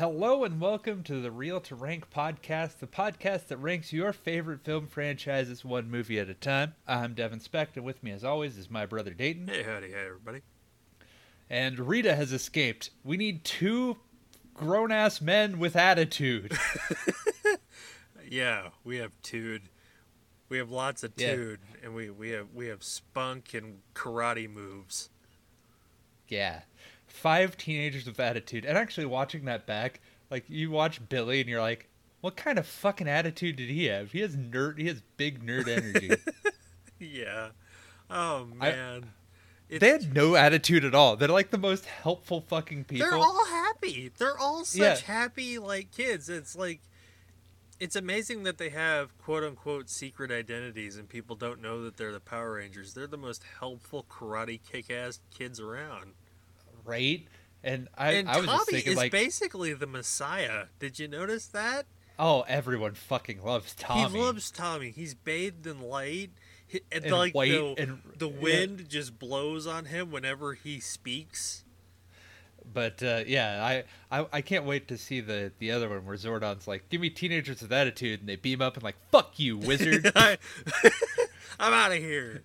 Hello and welcome to the Real to Rank podcast, the podcast that ranks your favorite film franchises one movie at a time. I'm Devin Specht, and with me, as always, is my brother Dayton. Hey, howdy, hey, everybody. And Rita has escaped. We need two grown ass men with attitude. Yeah, we have tude. We have lots of Yeah. and we, we have we have spunk and karate moves. yeah. Five teenagers with attitude. And actually, watching that back, like, you watch Billy and you're like, what kind of fucking attitude did he have? He has nerd, he has big nerd energy. Yeah. Oh man. It's, they had no attitude at all. They're like the most helpful fucking people. they're all happy. They're all such Yeah. happy like kids. It's like it's amazing that they have quote unquote secret identities and people don't know that they're the Power Rangers. They're the most helpful karate kick ass kids around. Right? And I, and I was Tommy just thinking, is like, basically the Messiah. Did you notice that? oh, everyone fucking loves Tommy. He loves Tommy. He's bathed in light. He, and, And like white the, and- the yeah. wind just blows on him whenever he speaks. But uh, yeah, I, I I can't wait to see the the other one where Zordon's like, "Give me teenagers with attitude," and they beam up and like, "Fuck you, wizard." I, am out of here.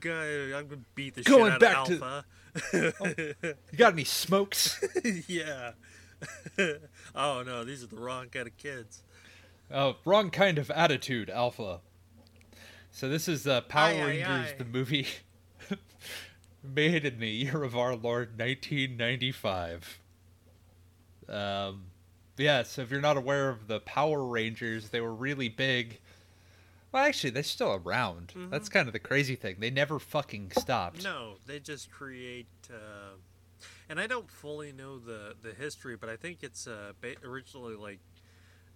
Go, I'm gonna beat the Going shit out back of to- Alpha. you got any smokes? yeah. oh no, these are the wrong kind of kids. oh, wrong kind of attitude, Alpha. So this is uh, Power Aye, aye, Rangers, aye. the movie made in the year of our Lord 1995. Um, yeah. So if you're not aware of the Power Rangers, they were really big. Well, actually, they're still around. Mhm. That's kind of the crazy thing. They never fucking stopped. No, they just create. Uh, and I don't fully know the the history, but I think it's uh, ba- originally like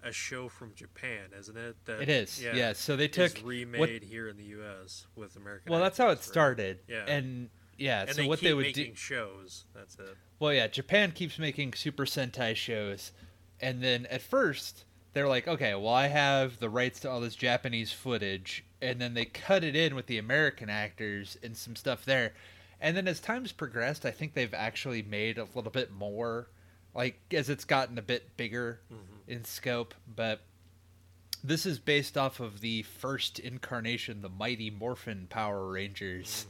a show from Japan, isn't it? That, It is. Yeah. So they took. remade here in the U.S. with American. Well, that's how it actors, right? started. Yeah. And yeah. And so they what keep they would making do. shows. That's it. Well, yeah, Japan keeps making Super Sentai shows, and then at first they're like, okay, well, I have the rights to all this Japanese footage, and then they cut it in with the American actors and some stuff there, and then as time's progressed, I think they've actually made a little bit more, like as it's gotten a bit bigger Mhm. in scope, but. This is based off of the first incarnation, the Mighty Morphin Power Rangers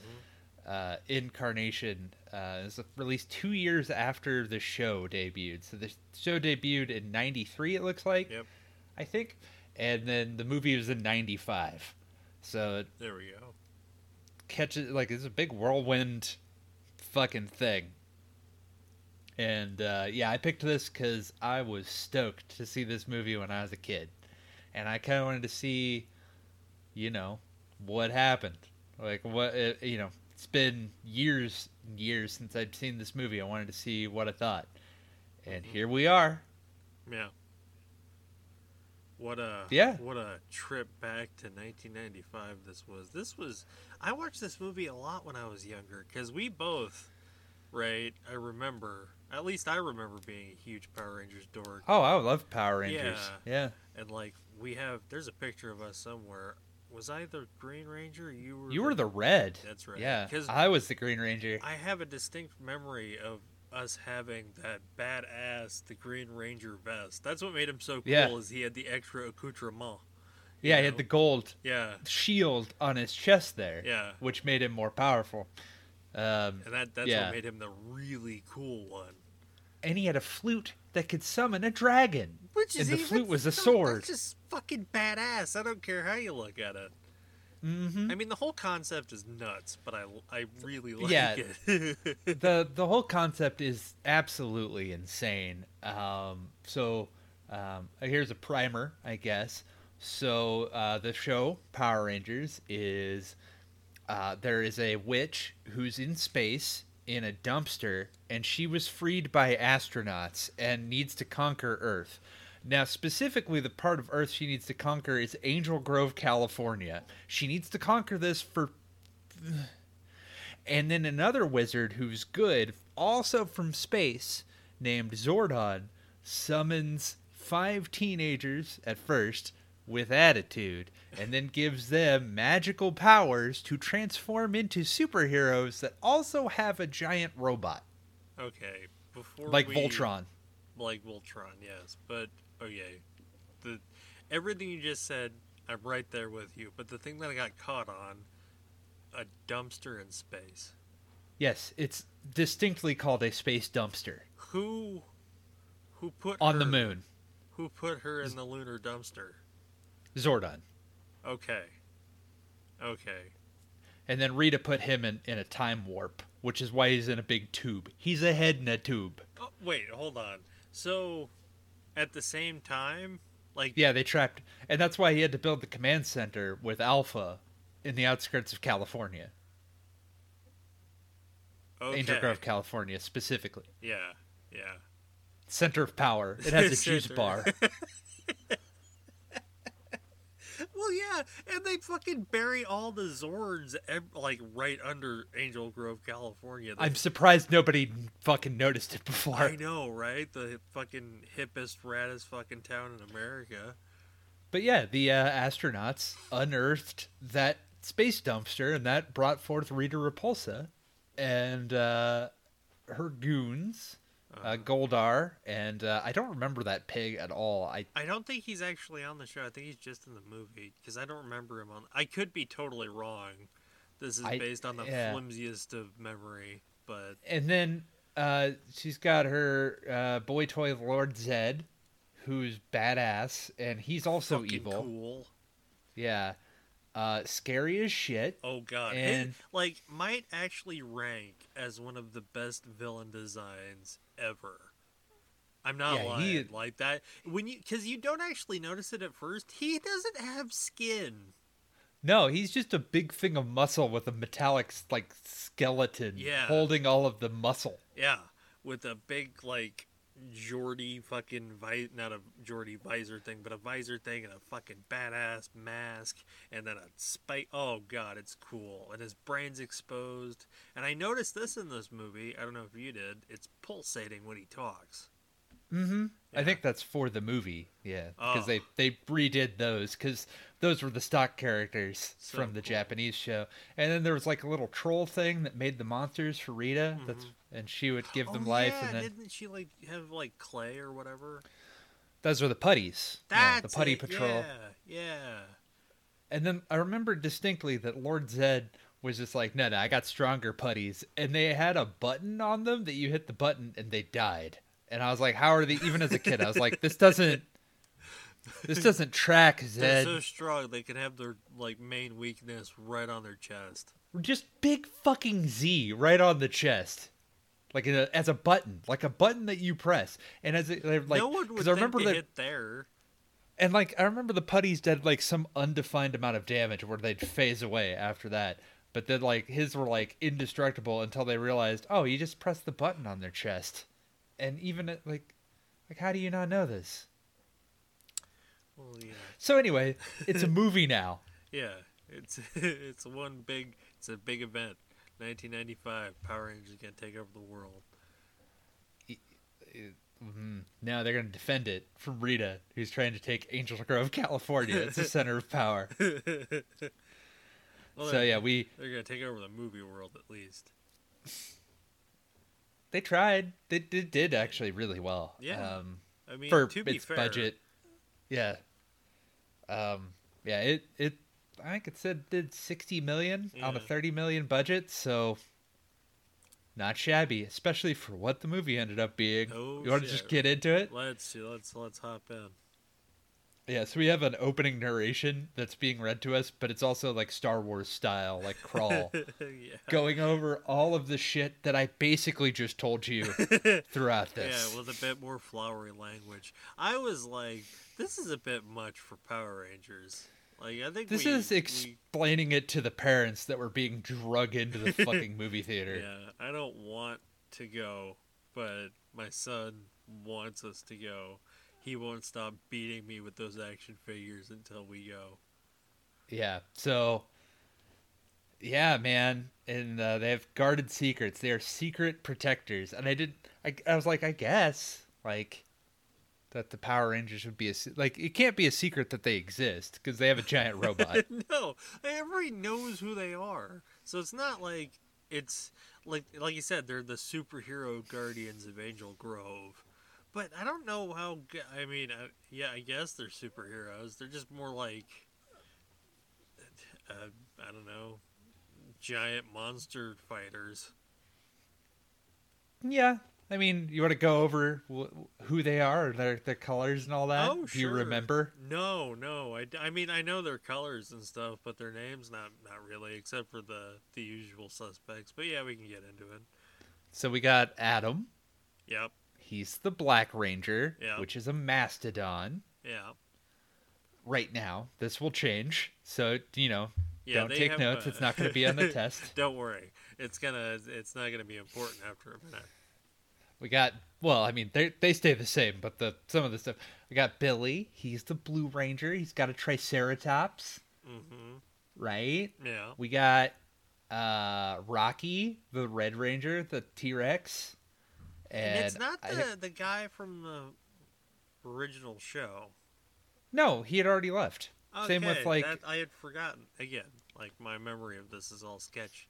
uh, incarnation uh, is released two years after the show debuted. So the show debuted in '93, it looks like. Yep. I think, and then the movie was in '95. So There we go. catches like it's a big whirlwind, fucking thing. And uh, yeah, I picked this because I was stoked to see this movie when I was a kid, and I kind of wanted to see, you know, what happened. Like what uh, you know, it's been years and years since I'd seen this movie. I wanted to see what I thought, and here we are. Yeah. What a Yeah. What a trip back to 1995 this was. This was I watched this movie a lot when I was younger because we both, right? I remember at least I remember being a huge Power Rangers dork, Oh, I love Power Rangers. Yeah. Yeah, and like we have there's a picture of us somewhere. Was I the Green Ranger? You were. you were the red. That's right. Yeah, Because I was the Green Ranger. I have a distinct memory of us having that badass the Green Ranger vest. That's what made him so cool. Yeah. Is he had the extra accoutrement. Yeah, he had the gold Yeah, shield on his chest there, yeah, which made him more powerful. Um, and that that's Yeah. what made him the really cool one. and he had a flute that could summon a dragon. Which is And the even flute was a sword. That's just fucking badass. I don't care how you look at it. hmm I mean, the whole concept is nuts, but I I really like Yeah. it. the the whole concept is absolutely insane. Um, so um, here's a primer, I guess. So uh, the show Power Rangers is uh, there is a witch who's in space in a dumpster, and she was freed by astronauts and needs to conquer Earth. Now, specifically, the part of Earth she needs to conquer is Angel Grove, California. She needs to conquer this for and then another wizard who's good, also from space, named Zordon, summons five teenagers at first with attitude, and then gives them magical powers to transform into superheroes that also have a giant robot, okay, before like we, Voltron. like Voltron, yes, but okay, the everything you just said, I'm right there with you. But the thing that I got caught on, a dumpster in space. Yes, it's distinctly called a space dumpster Who, who put on the her- moon. Who put her in the lunar dumpster? Zordon. Okay, okay. And then Rita put him in, in a time warp, which is why he's in a big tube. He's a head in a tube. Oh, wait, hold on. So, at the same time, like Yeah, they trapped, and that's why he had to build the command center with Alpha in the outskirts of California, okay. Angel Grove, California specifically. Yeah, yeah. Center of power. It has a juice bar. Well, yeah, and they fucking bury all the Zords like right under Angel Grove, California. They- I'm surprised nobody fucking noticed it before. I know, right? The fucking hippest, raddest fucking town in America. But yeah, the uh, astronauts unearthed that space dumpster, and that brought forth Rita Repulsa and uh, her goons, uh, Goldar, and uh, I don't remember that pig at all. I I don't think he's actually on the show. I think he's just in the movie because I don't remember him on. I could be totally wrong. This is I- based on the yeah. flimsiest of memory, but and then uh, she's got her uh, boy toy Lord Zed, who's badass, and he's also fucking evil. cool. Yeah, uh, scary as shit. Oh god, And- His- like might actually rank as one of the best villain designs ever. I'm not Yeah, lying. he- Like that when you because you don't actually notice it at first. He doesn't have skin. No, he's just a big thing of muscle with a metallic like skeleton Yeah. holding all of the muscle. Yeah, with a big like Geordi fucking vi- not a Geordi visor thing, but a visor thing and a fucking badass mask and then a spike. Oh god, it's cool. And his brain's exposed. And I noticed this in this movie. I don't know if you did. It's pulsating when he talks. Mm-hmm. I think that's for the movie, yeah, because Oh. they they redid those because those were the stock characters So from the cool. Japanese show, and then there was like a little troll thing that made the monsters for Rita. That's and she would give oh, them oh, life, yeah, and then didn't she like have like clay or whatever? those were the putties, yeah, the putty it, patrol. Yeah, yeah. And then I remember distinctly that Lord Zed was just like, no, no, I got stronger putties. And they had a button on them that you hit the button and they died. And I was like, how are they, even as a kid, I was like, this doesn't, this doesn't track Zed. They're so strong they can have their like main weakness right on their chest. Just big fucking Z right on the chest. Like in a, as a button, like a button that you press. And as it, like, no one would I remember that, hit there. and like I remember the putties did like some undefined amount of damage where they'd phase away after that. But then like his were like indestructible until they realized, oh, you just press the button on their chest, and even at, like, like how do you not know this? Well, yeah, So anyway, it's a movie now. yeah. It's it's one big. It's a big event. 1995. Power Rangers gonna take over the world. Mhm. Now they're gonna defend it from Rita, who's trying to take Angel Grove, California. It's the center of power. Well, so yeah, we they're gonna take over the movie world at least. they tried. They did, did actually really well. Yeah. Um, I mean, for its fair, budget. Yeah. Um. Yeah. It. It. I think it said did sixty million on a mm. thirty million budget, so not shabby, especially for what the movie ended up being. No you want to just get into it? Let's let's let's hop in. Yeah. So we have an opening narration that's being read to us, but it's also like Star Wars style, like crawl, yeah. going over all of the shit that I basically just told you throughout this. Yeah, with a bit more flowery language. I was like, this is a bit much for Power Rangers. Like, I think This we- is we- explaining it to the parents that were being drug into the fucking movie theater. yeah, I don't want to go, but my son wants us to go. He won't stop beating me with those action figures until we go. Yeah. So, yeah, man, and uh, they have guarded secrets. They are secret protectors, and I did. I, I was like, I guess, like, that the Power Rangers would be a like. It can't be a secret that they exist because they have a giant robot. no, everybody knows who they are. So it's not like it's like like you said they're the superhero guardians of Angel Grove, but I don't know how. I mean, uh, yeah, I guess they're superheroes. They're just more like, uh, I don't know, giant monster fighters. Yeah. I mean, you want to go over wh- who they are, their their colors and all that? Oh, sure. Do you remember? No, no. I, I mean, I know their colors and stuff, but their names not not really, except for the the usual suspects. But yeah, we can get into it. So we got Adam. Yep. He's the Black Ranger, Yeah. which is a mastodon. Yeah. Right now, this will change. So you know, Yeah. don't take notes. uh, It's not going to be on the test. Don't worry. It's gonna. It's not gonna be important after a minute. We got well, I mean they they stay the same, but the some of the stuff we got Billy. He's the Blue Ranger. He's got a Triceratops, Mm-hmm. right? Yeah. We got uh Rocky, the Red Ranger, the T Rex, and, And, it's not the the guy from the original show. no, he had already left. Same with like that, I had forgotten again. Like my memory of this is all sketch.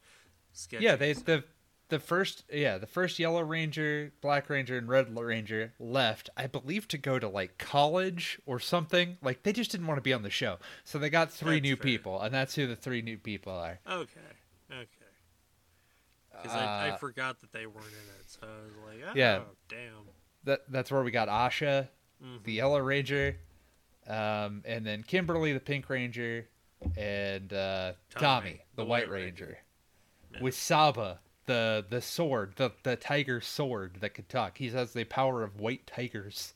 Sketchy. yeah, they the the first yeah the first Yellow Ranger, Black Ranger, and Red Ranger left, I believe, to go to like college or something. Like they just didn't want to be on the show, so they got three That's new fair. people, and that's who the three new people are. Okay. Okay. Because I, I Uh, forgot that they weren't in it, so I was like, oh, Yeah. damn. that that's where we got Aisha, Mhm. the Yellow Ranger, um, and then Kimberly, the Pink Ranger, and uh, Tommy, Tommy, the, the White White Ranger, Ranger. Yeah. with Saba, the the sword, the the tiger sword that could talk. He has the power of white tigers.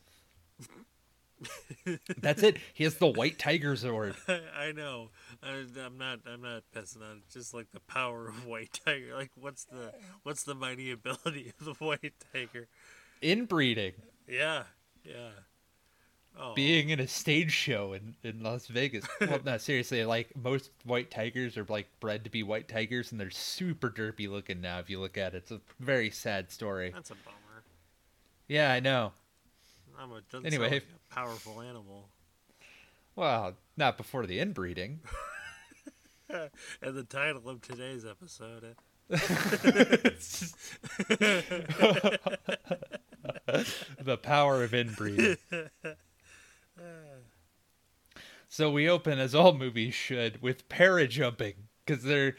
That's it. He has the white tiger sword. I know. I, I'm not. I'm not pissing on it. Just like the power of White Tiger. Like, what's the what's the mighty ability of the White Tiger? Inbreeding, Yeah. Yeah. Oh. being in a stage show in, in Las Vegas. Well, no, seriously, like most white tigers are like bred to be white tigers, and they're super derpy looking now. If you look at it, it's a very sad story. That's a bummer. Yeah, I know. I'm a Anyway. like a powerful animal. Well, not before the inbreeding. And the title of today's episode. the power of inbreeding. So we open, as all movies should, with parajumping because they're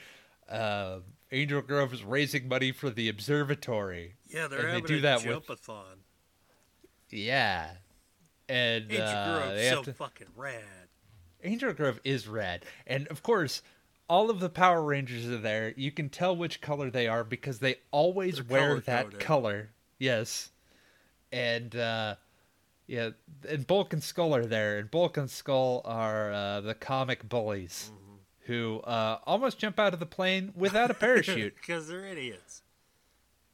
uh, Angel Grove is raising money for the observatory. Yeah, they're And they having do a that with- jumpathon. Yeah, and Angel uh, Grove's so to- fucking rad. Angel Grove is red, and of course. All of the Power Rangers are there. You can tell which color they are because they always They're wear that color. Yes. And uh yeah, and Bulk and Skull are there, and Bulk and Skull are uh, the comic bullies Mm-hmm. who uh, almost jump out of the plane without a parachute. Because they're idiots.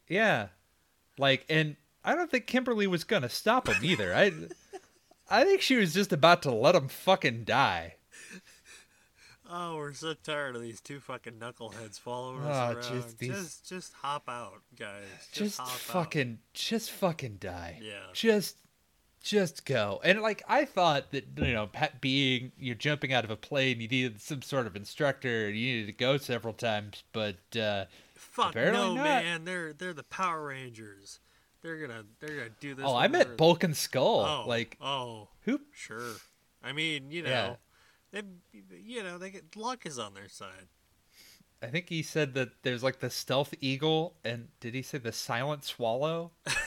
yeah, like, and I don't think Kimberly was gonna stop them either. I, I think she was just about to let them fucking die. Oh, we're so tired of these two fucking knuckleheads following Oh, us around. just these- Just, just hop out, guys. Just, Just, fucking, just fucking die. Yeah. just just go and like i thought that you know Pat being you're jumping out of a plane you needed some sort of instructor you needed to go several times but uh Fuck no, not. man. They're they're the Power Rangers. They're gonna they're gonna do this. oh i meant bulk and skull Oh, like oh, who sure. I mean, you know, Yeah. they, you know, they get luck is on their side. i think he said that there's like the stealth eagle and did he say the silent swallow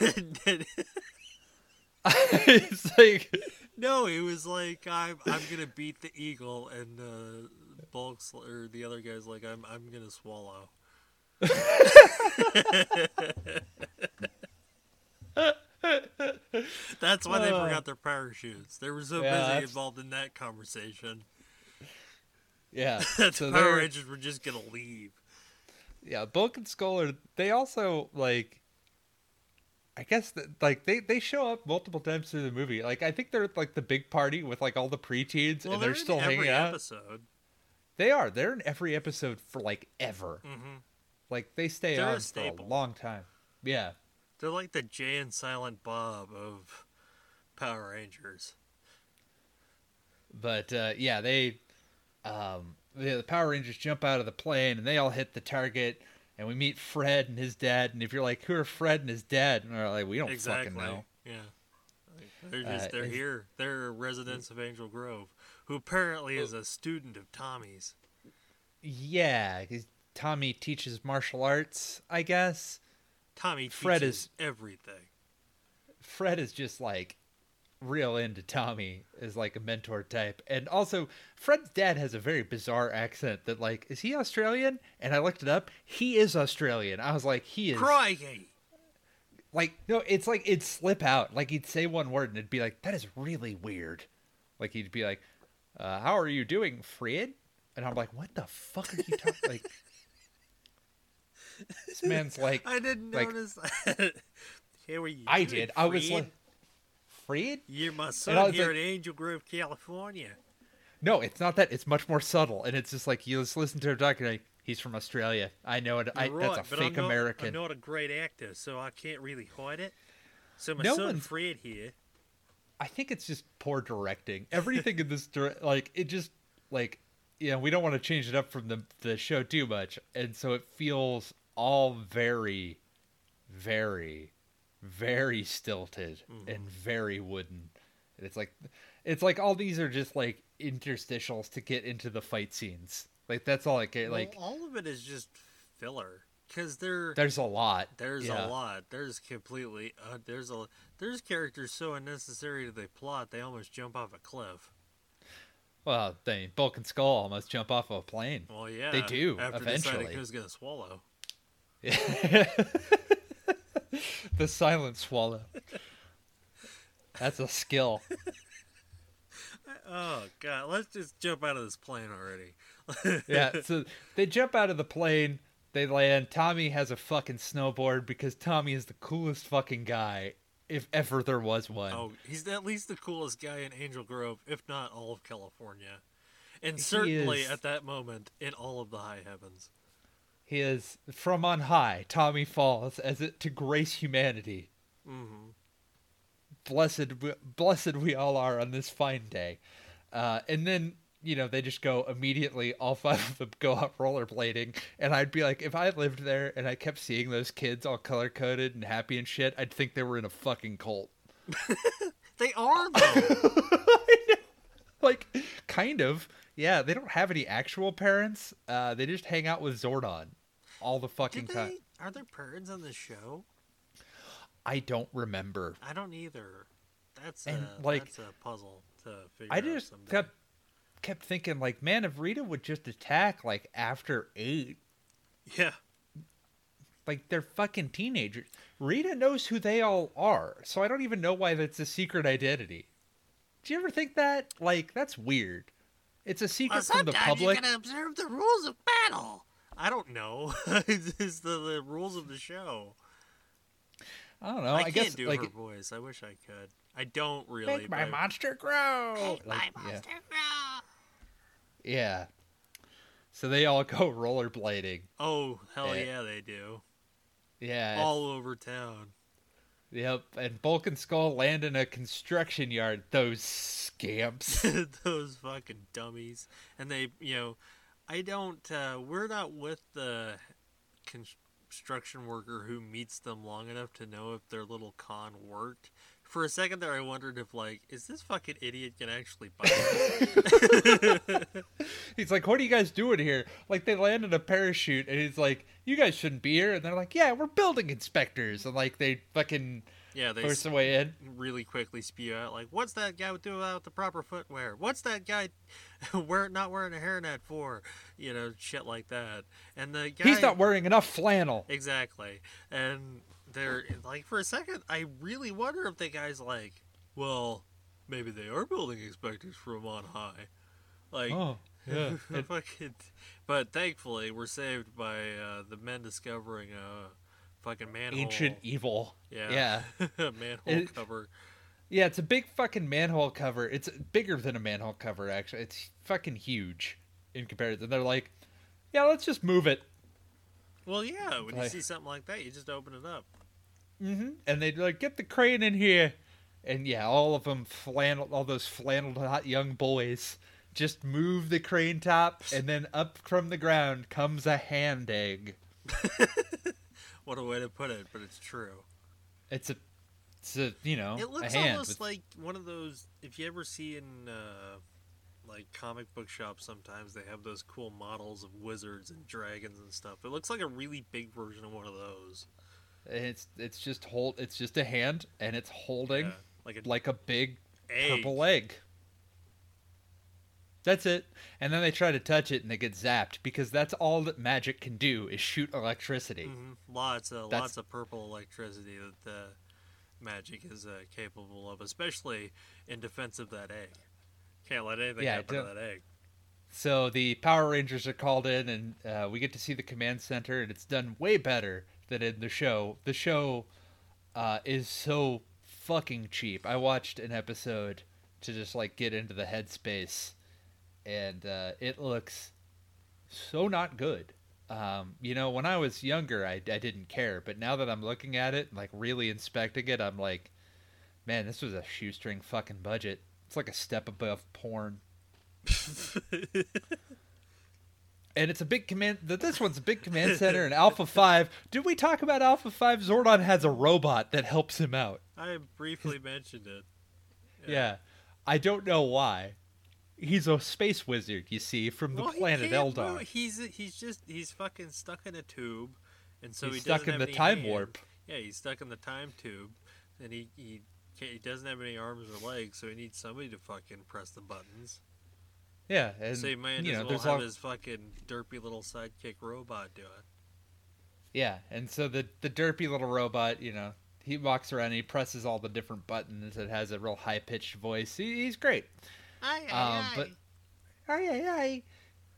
it's like no, it was like, I'm I'm gonna beat the eagle, and uh, Bulk's or the other guy's like, I'm I'm gonna swallow. That's why they Uh, forgot their parachutes. They were so Yeah, busy that's- involved in that conversation yeah that so the Power they're Rangers were just gonna leave. yeah bulk and skull are they also like i guess that like they they show up multiple times through the movie. Like i think they're like the big party with like all the preteens Well, and they're, they're, still hanging out. episode. they are. They're in every episode for like ever. Hmm like they stay They're a on for a long time. Yeah. They're like the Jay and Silent Bob of Power Rangers. but uh yeah they um the power rangers jump out of the plane and they all hit the target and we meet fred and his dad and if you're like who are fred and his dad and they're like we don't exactly. fucking know Yeah. They're just Uh, they're here. They're residents of Angel Grove, who apparently is a student of Tommy's. Yeah, Tommy teaches martial arts, I guess. Tommy Fred teaches is- everything. Fred is just like real into Tommy as like a mentor type. And also Fred's dad has a very bizarre accent that like is he Australian? And I looked it up. He is Australian. I was like he is Crikey! like no, it's like it'd slip out. Like he'd say one word and it'd be like that is really weird. Like he'd be like uh, how are you doing, Fred? And I'm like, what the fuck are you talking like? This man's like I didn't like- notice that. Here we. I did. I was like, Fred? "You're my son here like- in Angel Grove, California." No, it's not that. It's much more subtle, and it's just like you just listen to a documentary. He's from Australia. I know it. I, You're that's a fake I'm not, American. I'm not a great actor, so I can't really hide it. So my No son Fred here. I think it's just poor directing. Everything in this, like, it just like, you know, we don't want to change it up from the the show too much, and so it feels all very, very, very stilted and very wooden. It's like, it's like all these are just like interstitials to get into the fight scenes. Like that's all I get. Well, Like all of it is just filler because they're there's a lot. There's Yeah. a lot. There's completely. Uh, there's a. There's characters so unnecessary to the plot they almost jump off a cliff. Well, they Bulk and Skull almost jump off of a plane. Well, yeah, They do, after eventually. deciding who's gonna swallow. the silent swallow. That's a skill. Oh god, let's just jump out of this plane already. Yeah, so they jump out of the plane, they land. Tommy has a fucking snowboard because Tommy is the coolest fucking guy if ever there was one. Oh, he's at least the coolest guy in Angel Grove, if not all of California, and certainly at that moment in all of the high heavens. He is from on high. Tommy falls as it to grace humanity. hmm blessed we- blessed we all are on this fine day uh, and then you know they just go immediately all five of them go out rollerblading and i'd be like if i lived there and i kept seeing those kids all color coded and happy and shit i'd think they were in a fucking cult They are though. like kind of yeah they don't have any actual parents uh, they just hang out with zordon all the fucking time? Are there parents on the show? i don't remember I don't either. That's And, a, like, that's a puzzle to figure i just someday. kept kept thinking like man if rita would just attack like after eight Yeah. like they're fucking teenagers. Rita knows who they all are, so I don't even know why that's a secret identity. Do you ever think that? Like that's weird. It's a secret from the public. you can observe the rules of battle. I don't know. it's the, the rules of the show. I don't know. I, I, can't guess do like her voice. I wish I could. I don't really. make my but- monster grow. Make my Like, yeah. monster grow. yeah. So they all go rollerblading. Oh hell Eh. yeah, they do. Yeah. All over town. Yep. And Bulk and Skull land in a construction yard. Those scamps. Those fucking dummies. And they, you know, I don't. Uh, we're not with the construction worker who meets them long enough to know if their little con worked. For a second there, I wondered if, like, is this fucking idiot gonna actually buy this? he's like, "What are you guys doing here?" Like they land in a parachute, and he's like, "You guys shouldn't be here." And they're like, "Yeah, we're building inspectors." And like they fucking yeah, they force their way in. really quickly spew out like, "What's that guy doing without the proper footwear? What's that guy wear not wearing a hairnet for?" You know, shit like that. And the guy, He's not wearing enough flannel. exactly. And they're like, for a second, I really wonder if the guy's like, "Well, maybe they are building inspectors from on high." Like, Oh, yeah. Fucking. But thankfully, we're saved by uh, the men discovering a fucking manhole. ancient evil. Yeah. Yeah. manhole It- cover. Yeah, it's a big fucking manhole cover. It's bigger than a manhole cover, actually. It's fucking huge in comparison. They're like, yeah, let's just move it. Well, yeah. When you see something like that, you just open it up. Mm-hmm. And they'd like, get the crane in here. And yeah, all of them flannel, all those flanneled hot young boys just move the crane top, and then up from the ground comes a hand egg. What a way to put it, but it's true. It's a It's a you know It looks almost with- like one of those. If you ever see in uh, like comic book shops, sometimes they have those cool models of wizards and dragons and stuff. It looks like a really big version of one of those. it's it's just hold. It's just a hand, and it's holding Yeah, like a like a big egg. purple egg. That's it. And then they try to touch it and they get zapped because that's all that magic can do is shoot electricity. Mhm. Lots of That's- lots of purple electricity that the magic is uh, capable of, especially in defense of that egg. Can't let anything Yeah, happen to that egg. So the Power Rangers are called in and uh, we get to see the command center and it's done way better than in the show. The show uh, is so fucking cheap. I watched an episode to just like get into the headspace and uh, it looks so not good. Um, you know, when I was younger, I, I didn't care, but now that I'm looking at it and like really inspecting it, I'm like, man, this was a shoestring fucking budget. It's like a step above porn. And it's a big command. th- This one's a big command center in Alpha Five. Did we talk about Alpha Five? Zordon has a robot that helps him out. I briefly mentioned it. Yeah, I don't know why. He's a space wizard, you see, from the Well, planet Eltar. move. He's he's just he's fucking stuck in a tube, and so He's he stuck in the time hand- warp. Yeah, he's stuck in the time tube, and he he can't, he doesn't have any arms or legs, so he needs somebody to fucking press the buttons. Yeah, and so he might you as know, well have all his fucking derpy little sidekick robot do it. yeah, and so the the derpy little robot, you know, he walks around and he presses all the different buttons. It has a real high pitched voice. He, he's great. Aye, Um, but aye, aye, aye.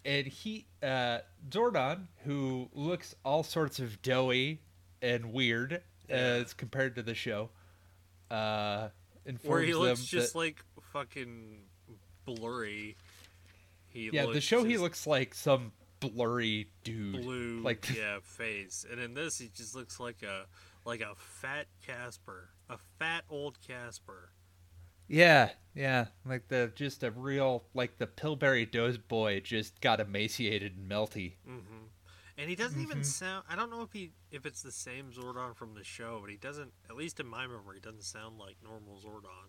And he, uh, Zordon, who looks all sorts of doughy and weird Yeah. as compared to the show, uh, informs where he looks just that, like fucking blurry. He yeah, the looks show he looks like some blurry dude. blue, like- yeah, face, and in this he just looks like a like a fat Casper, a fat old Casper. Yeah, yeah, like the just a real like the Pillsbury Doughboy just got emaciated and melty. hmm And he doesn't even Mhm. sound. I don't know if he if it's the same Zordon from the show, but he doesn't. At least in my memory, he doesn't sound like normal Zordon.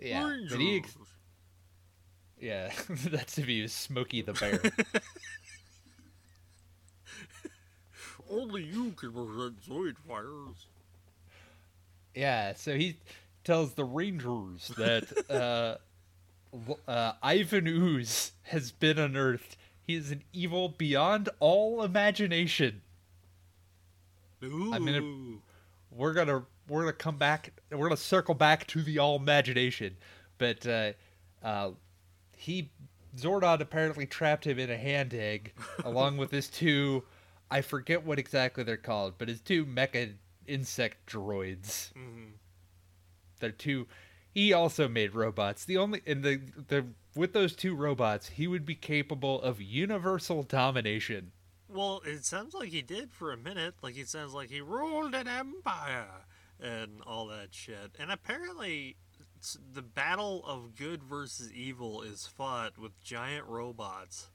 Yeah, but he, ex- yeah, that's if he was Smokey the Bear. Only you can prevent Zoid fires. Yeah, so he tells the Rangers that uh, uh, Ivan Ooze has been unearthed. He is an evil beyond all imagination. Ooh. I'm gonna- We're gonna we're gonna come back. We're gonna circle back to the all imagination, but uh, uh, he Zordon apparently trapped him in a hand egg along with his two. I forget what exactly they're called, but his two mecha insect droids. Mhm. They're two. He also made robots. The only in the the with those two robots, he would be capable of universal domination. Well, it sounds like he did for a minute. Like it sounds like he ruled an empire and all that shit. And apparently, the battle of good versus evil is fought with giant robots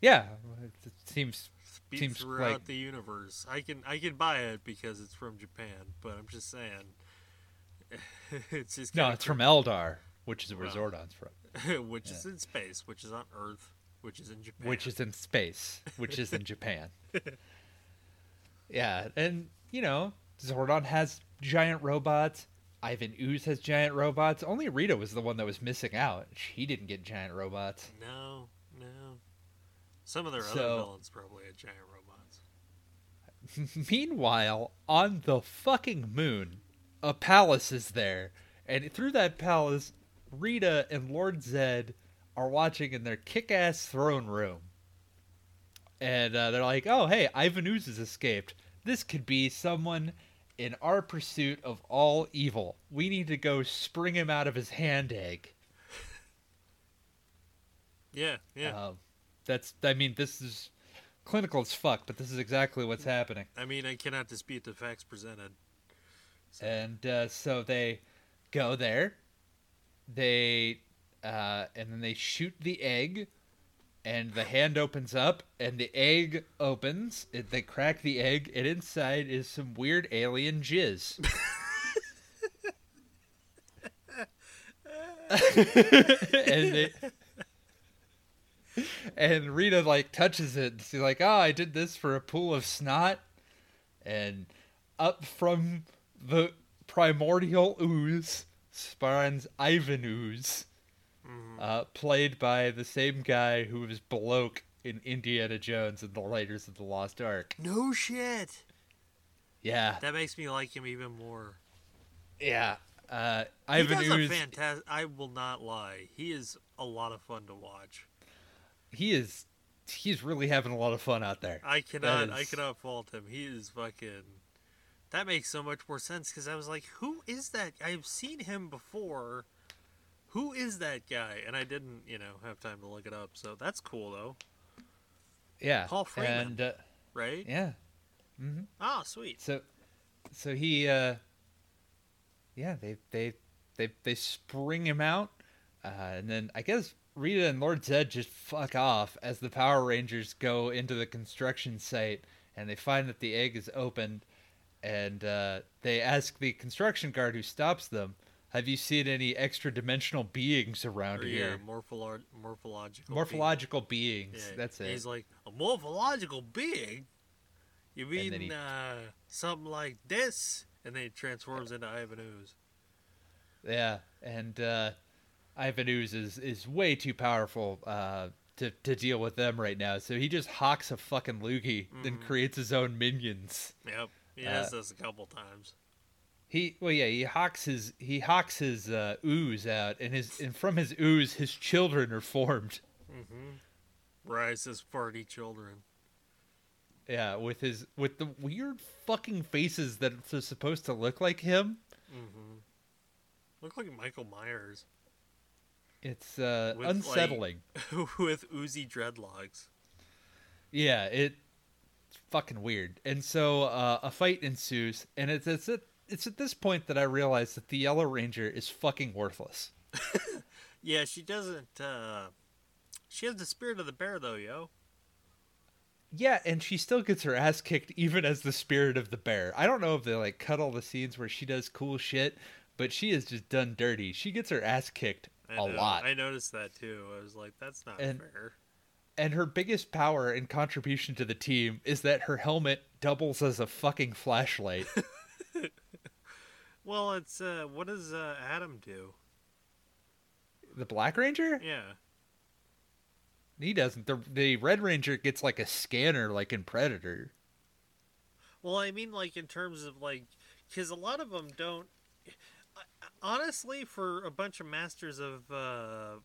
Yeah, it seems Seems throughout like- the universe. I can I can buy it because it's from Japan, but I'm just saying. it's no. It's from Eltar, which is where Well. Zordon's from, which is in space, which is on Earth, which is in Japan. which is in space, which is in Japan. Yeah, and you know Zordon has giant robots. Ivan Ooze has giant robots. Only Rita was the one that was missing out. She didn't get giant robots. no, no. Some of their other villains probably had giant robots. Meanwhile, on the fucking moon, a palace is there, and through that palace, Rita and Lord Zed are watching in their kick-ass throne room, and uh, they're like, "Oh, hey, Ivan Ooze has escaped. This could be someone in our pursuit of all evil. We need to go spring him out of his hand egg." Yeah, yeah. Um, that's, I mean, this is clinical as fuck, but this is exactly what's happening. I mean, I cannot dispute the facts presented. And uh, so they go there they uh, and then they shoot the egg and the hand opens up, and the egg opens. It, they crack the egg, and inside is some weird alien jizz. and they, and Rita like touches it. And she's like, "Oh, I did this for a pool of snot." And up from the primordial ooze spawns Ivan Ooze, uh, played by the same guy who was Belloq in Indiana Jones and the Raiders of the Lost Ark. No shit. Yeah, That makes me like him even more. yeah. Uh, He Ivan does a fantastic. I will not lie. He is a lot of fun to watch. he is, he's really having a lot of fun out there. I cannot. I cannot fault him. He is fucking. That makes so much more sense because I was like, "Who is that? I've seen him before. Who is that guy?" And I didn't, you know, have time to look it up. So that's cool though, Yeah, Paul Freeman. and uh, right? yeah. Oh, sweet. So, so he, uh, yeah, they they they they spring him out, uh, and then I guess Rita and Lord Zed just fuck off as the Power Rangers go into the construction site, and they find that the egg is opened, and uh, they ask the construction guard who stops them, "Have you seen any extra dimensional beings around Or, yeah, here? morpholo- morphological. Morphological beings." Yeah, That's it. He's like a morphological being. You mean he- uh, something like this? And then he transforms into Ivan Ooze. Yeah, and uh, Ivan Ooze is is way too powerful uh, to to deal with them right now. So he just hawks a fucking loogie, then Mhm. creates his own minions. Yep, he Uh, has this a couple times. He well, yeah, he hawks his he hawks his uh, ooze out, and his and from his ooze, his children are formed. Mm-hmm. Rise as farty children. Yeah, with his with the weird fucking faces that are supposed to look like him. Mm-hmm. Look like Michael Myers It's uh, With, like- unsettling. with oozy dreadlocks. Yeah, it, fucking weird. And so uh, a fight ensues, and it's it's at it's at this point that I realize that the Yellow Ranger is fucking worthless. Yeah, she doesn't. uh She has the spirit of the bear, though, yo. Yeah, and she still gets her ass kicked even as the spirit of the bear. I don't know if they like cut all the scenes where she does cool shit, but she is just done dirty. She gets her ass kicked I a know. lot. I noticed that too. I was like, that's not And- fair. And her biggest power and contribution to the team is that her helmet doubles as a fucking flashlight. Well, it's uh what does uh, Adam do? the Black Ranger? Yeah. He doesn't. The the Red Ranger gets like a scanner like in Predator. Well, I mean, like in terms of like, because a lot of them don't. Honestly, for a bunch of masters of, uh,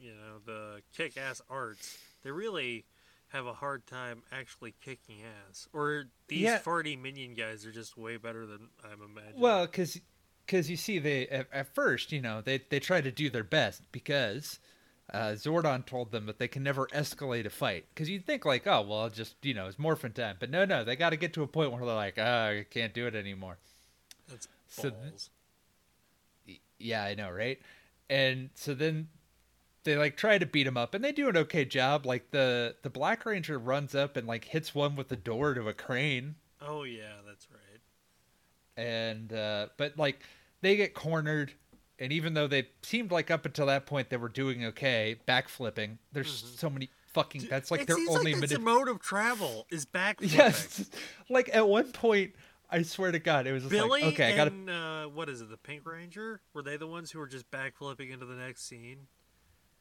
you know, the kick-ass arts, they really have a hard time actually kicking ass. Or these Yeah. farty minion guys are just way better than I'm imagining. Well, because because you see, they at, at first, you know, they they try to do their best because uh, Zordon told them that they can never escalate a fight. Because you'd think like, oh well, just you know, it's morphin time. But no, no, they got to get to a point where they're like, ah, I can't do it anymore. that's so- balls. Yeah, I know, right? And so then they like try to beat him up, and they do an okay job. Like the the Black Ranger runs up and like hits one with the door to a crane. oh yeah, that's right. and uh, but like they get cornered and even though they seemed like up until that point they were doing okay backflipping there's so many fucking that's like it their seems only like that's mode of travel is backflipping. yes like at one point i swear to god it was Billy like okay i gotta and uh, what is it? The Pink Ranger? Were they the ones who were just backflipping into the next scene?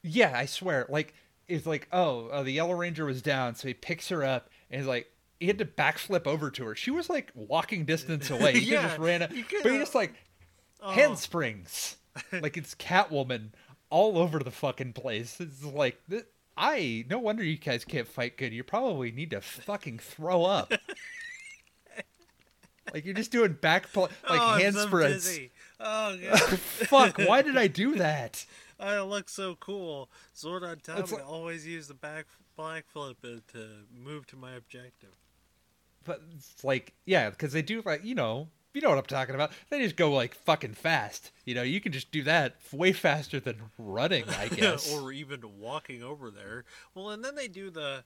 Yeah i swear like it's like oh uh, the yellow ranger was down so he picks her up and he's like he had to backflip over to her. She was like walking distance away. He Yeah, just ran up but he just like Oh. handsprings. Like it's catwoman all over the fucking place. It's like th- i no wonder you guys can't fight good. You probably need to fucking throw up. Like you're just doing back pl- like oh, hand so. Oh god, fuck why did i do that I look so cool. Zordon Tommy It's like- always use the back black flip to move to my objective. but it's like yeah because they do like you know you know what I'm talking about. They just go like fucking fast. You know, you can just do that way faster than running, I guess. or even walking over there. Well, and then they do the.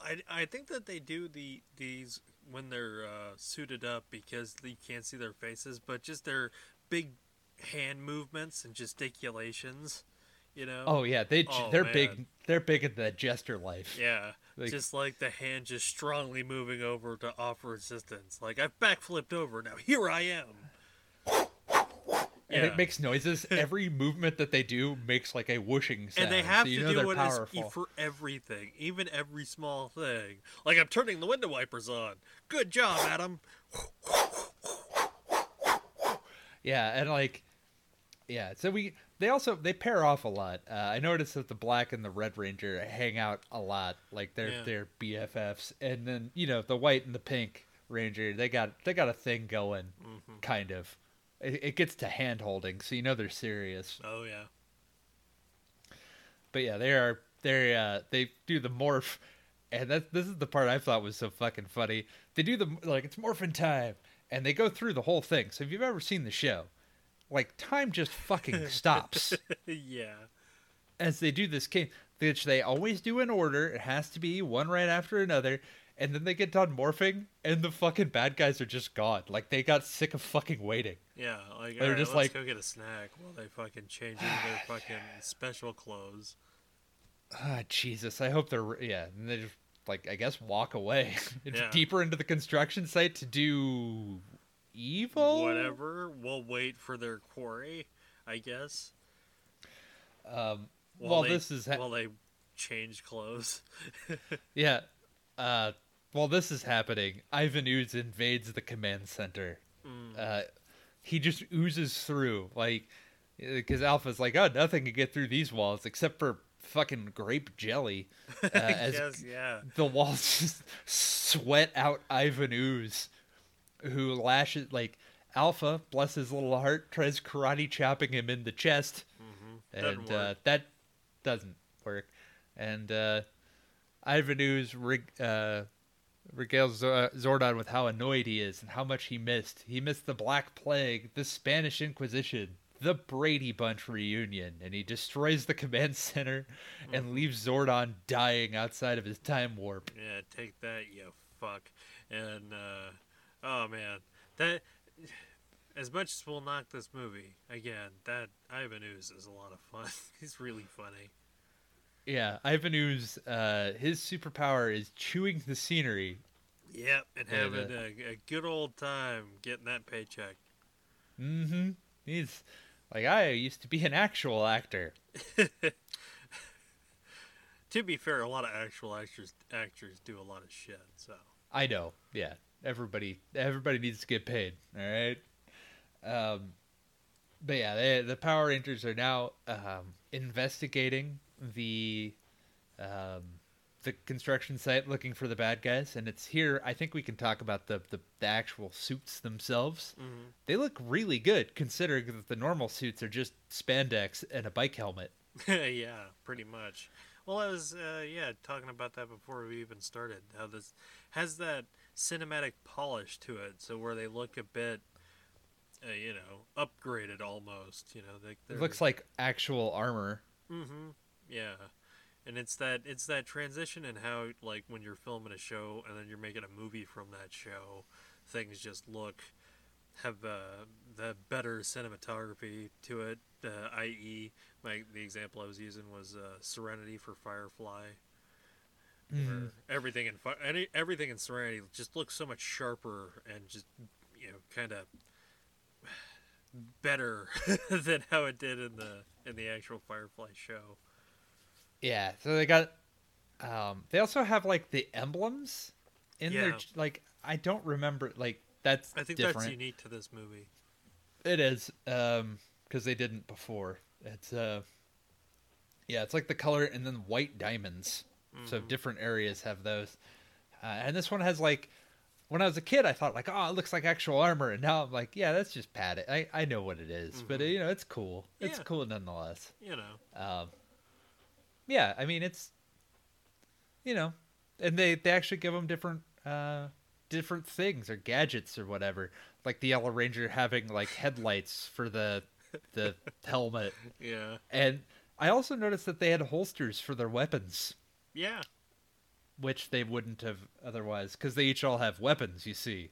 I, I think that they do the these when they're uh, suited up because you can't see their faces, but just their big hand movements and gesticulations. You know. Oh yeah, they Oh, they're man. big. They're big in the jester life. Yeah, Like- just like the hand just strongly moving over to offer assistance. Like I've backflipped over now. Here I am. And Yeah. it makes noises. Every movement that they do makes like a whooshing sound. and they have so you to know do it powerful. for everything, even every small thing. Like I'm turning the window wipers on. Good job, Adam. Yeah, and like, yeah. So we they also they pair off a lot. Uh, I noticed that the black and the red ranger hang out a lot. Like they're Yeah. they're BFFs, and then you know the white and the pink ranger they got they got a thing going, Mm-hmm. kind of. It, it gets to hand holding, so you know they're serious. Oh yeah. But yeah, they are they uh they do the morph, and that this is the part I thought was so fucking funny. They do the like it's morphin time, and they go through the whole thing. So if you've ever seen the show, like time just fucking stops yeah. as they do this game, which they always do in order. It has to be one right after another. And then they get done morphing, and the fucking bad guys are just gone. Like they got sick of fucking waiting. Yeah, like They're alright, just let's like- go get a snack while they fucking change into their fucking special clothes. Ah, Jesus! I hope they're yeah. And they just like I guess walk away Yeah. deeper into the construction site to do evil. Whatever. We'll wait for their quarry, I guess. Um, While well, they, this is ha- while they change clothes. yeah. Uh, while this is happening, Ivan Ooze invades the command center. Mm. Uh, he just oozes through like because Alpha's like, oh, nothing can get through these walls except for fucking grape jelly. Uh, as yes, yeah. the walls just sweat out Ivan Ooze, who lashes like Alpha, bless his little heart, tries karate chopping him in the chest, Doesn't and uh, that doesn't work. And uh, Ivan Ooze rig, uh, regales Zo- Zordon with how annoyed he is and how much he missed. He missed the Black Plague, the Spanish Inquisition, the Brady Bunch reunion, and he destroys the command center Mm-hmm. and leaves Zordon dying outside of his time warp. Yeah, take that, you fuck. And uh oh man, that as much as we'll knock this movie again, that Ivan Ooze is a lot of fun. He's really funny. Yeah, Ivan Ooze, uh, his superpower is chewing the scenery. Yep, and having the- a, a good old time getting that paycheck. Mm-hmm. He's like, I used to be an actual actor. To be fair, a lot of actual actors actors do a lot of shit. So I know. Yeah. Everybody everybody needs to get paid. All right. Um but yeah, they, the Power Rangers are now um, investigating the um, the construction site looking for the bad guys and it's here I think we can talk about the the, the actual suits themselves. Mm-hmm. They look really good considering that the normal suits are just spandex and a bike helmet. yeah, pretty much. Well, I was uh, yeah talking about that before we even started. How this has that cinematic polish to it, so where they look a bit, uh, you know, upgraded almost. You know, they, It looks like actual armor. Mm-hmm. Yeah, and it's that it's that transition in how like when you're filming a show and then you're making a movie from that show, things just look have uh, the better cinematography to it. Uh, i.e., my the example I was using was uh, Serenity for Firefly. Where everything in any, everything in Serenity just looks so much sharper and just you know kind of better than how it did in the in the actual Firefly show. Yeah, so they got um they also have like the emblems in their like I don't remember like that's I think different. that's unique to this movie. It is um cuz they didn't before. It's uh Yeah, it's like the color and then white diamonds. So Mhm. different areas have those. Uh, and this one has like when I was a kid I thought like oh it looks like actual armor and now I'm like yeah, that's just padded. I I know what it is, but Mhm. you know, it's cool. It's cool nonetheless. You know, Um, yeah, I mean it's, you know, and they they actually give them different uh different things or gadgets or whatever. like the Yellow Ranger having like headlights for the the helmet, Yeah. and I also noticed that they had holsters for their weapons, Yeah. which they wouldn't have otherwise, because they each all have weapons. You see,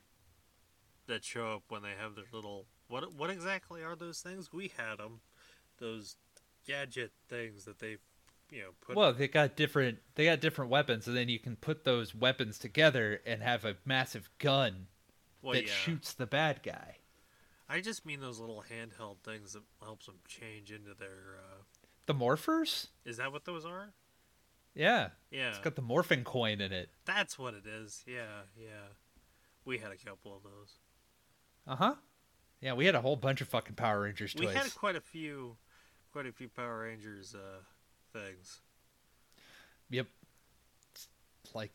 That show up when they have their little. What what exactly are those things? We had them. Those gadget things that they, you know, put. well, they got different they got different weapons, and then you can put those weapons together and have a massive gun well, that yeah. shoots the bad guy. I just mean those little handheld things that helps them change into their. Uh, The morphers, is that what those are? Yeah, Yeah. it's got the morphing coin in it. That's what it is. Yeah, yeah. We had a couple of those. Uh huh. Yeah, we had a whole bunch of fucking Power Rangers toys. We had quite a few, quite a few Power Rangers uh, things. Yep. Like,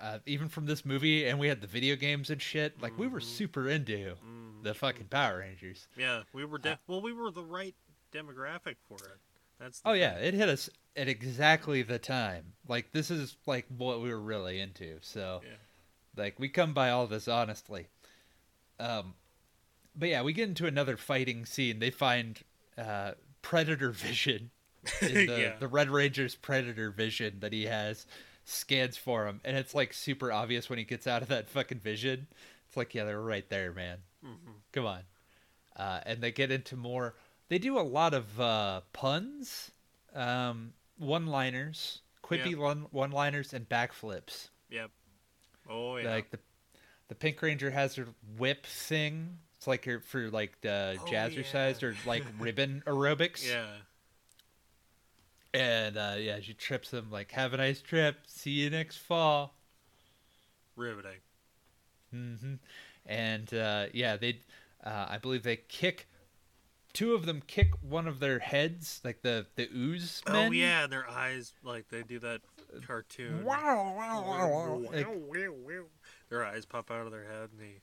uh, even from this movie, and we had the video games and shit. Like, we were Mhm. super into Mm. the fucking Power Rangers. Yeah, we were. Uh, well, we were the right demographic for it. That's. Oh yeah, thing. it hit us at exactly the time. Like, this is like what we were really into. So, Yeah. like, we come by all this honestly. Um, but yeah, we get into another fighting scene. They find uh, Predator Vision. in the, Yeah. the Red Ranger's Predator Vision that he has scans for him, and it's like super obvious when he gets out of that fucking vision. It's like, yeah, they're right there, man. Mhm. Come on. Uh, and they get into more. They do a lot of uh, puns, um, one-liners, quippy Yep. one one-liners, and backflips. Yep. Oh yeah. Like the the Pink Ranger has her whip thing. It's like her for like the Oh, jazzercise yeah. or like ribbon aerobics. yeah. And uh, yeah, she trips him like, "Have a nice trip. See you next fall." Riveting. hmm And uh, yeah, they, uh, I believe they kick. Two of them kick one of their heads, like the the ooze oh, men. Oh yeah, their eyes like they do that cartoon. Wow, wow, wow, wow. Like, Their eyes pop out of their head, and he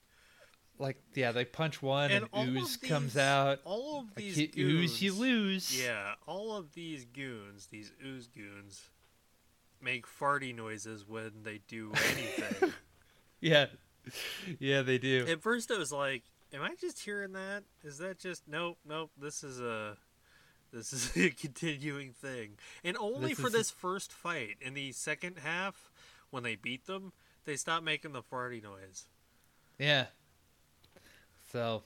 like, yeah, they punch one and, of ooze comes out. All of these you goons, ooze, you lose. Yeah, all of these goons, these ooze goons, make farty noises when they do anything. yeah, yeah, they do. At first, I was like, "Am I just hearing that? Is that just nope, nope? This is a." This is a continuing thing, and only This for is- this first fight. In the second half, when they beat them, they stopped making the farty noise. Yeah. So,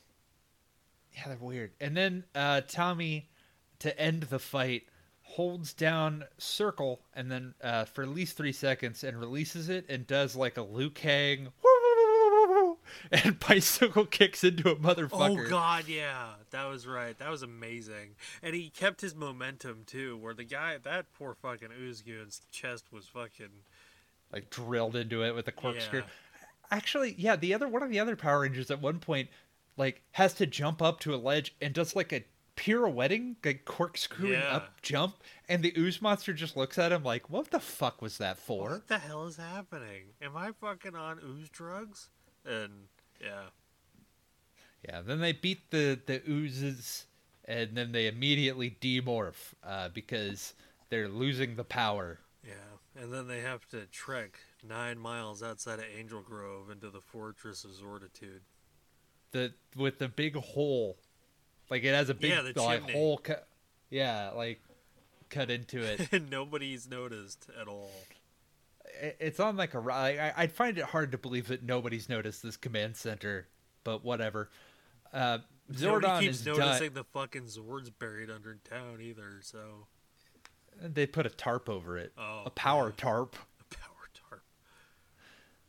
yeah, they're weird. And then uh, Tommy, to end the fight, holds down circle and then uh, for at least three seconds and releases it and does like a Liu Kang and bicycle kicks into a motherfucker. Oh God, yeah, that was right. That was amazing, and he kept his momentum too. Where the guy, that poor fucking Uzgoon's chest was fucking. Like drilled into it with a corkscrew. Yeah. Actually, yeah, the other one of the other Power Rangers at one point like has to jump up to a ledge and does like a pirouetting, like corkscrewing Yeah. up jump, and the ooze monster just looks at him like, "What the fuck was that for?" What the hell is happening? Am I fucking on ooze drugs? And yeah, Yeah. Then they beat the the oozes, and then they immediately demorph uh, because they're losing the power. yeah, and then they have to trek nine miles outside of Angel Grove into the Fortress of Zortitude. The with the big hole, like it has a big Yeah, like, hole cut. Yeah, like cut into it. and nobody's noticed at all. It- it's on like a I, I'd find it hard to believe that nobody's noticed this command center, but whatever. Uh, Zordon Nobody keeps is noticing done. the fucking Zords buried under town either. So They put a tarp over it, Oh, a power yeah. tarp. a power tarp.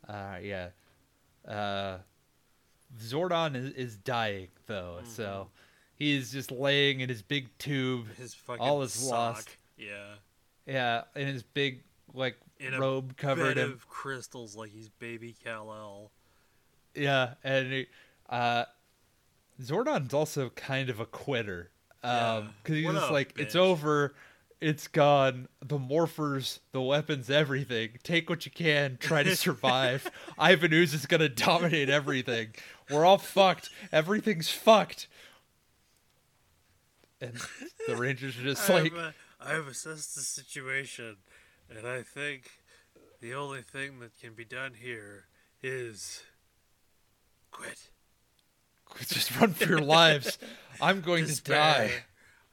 Uh, yeah. Uh, Zordon is, is dying though, Mm-hmm. so he's just laying in his big tube. His fucking All is sock. lost. Yeah. Yeah, in his big like In a robe covered of crystals like he's baby Kal El. Yeah, and he, uh, Zordon's also kind of a quitter. Um, Yeah. because he's What just a like, it's over, it's gone. The morphers, the weapons, everything. Take what you can. Try to survive. Ivan Ooze is gonna dominate everything. We're all fucked. Everything's fucked. And the Rangers are just like, I've, uh, I've assessed the situation, and I think the only thing that can be done here is quit. Quit just run for your lives. I'm going Despair. to die.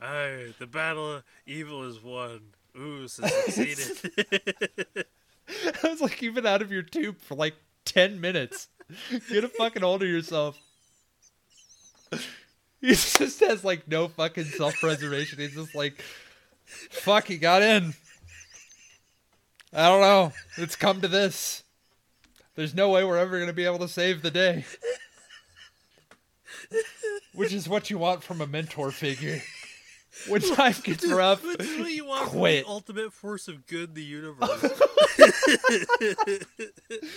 Aye, the battle of evil is won. Ooze has succeeded. I was like, you've been out of your tube for like 10 minutes. Get a fucking hold of yourself. He just has like no fucking self preservation. He's just like, fuck, he got in. I don't know. It's come to this. There's no way we're ever going to be able to save the day. Which is what you want from a mentor figure. When time gets rough, what you want from quit. the ultimate force of good in the universe.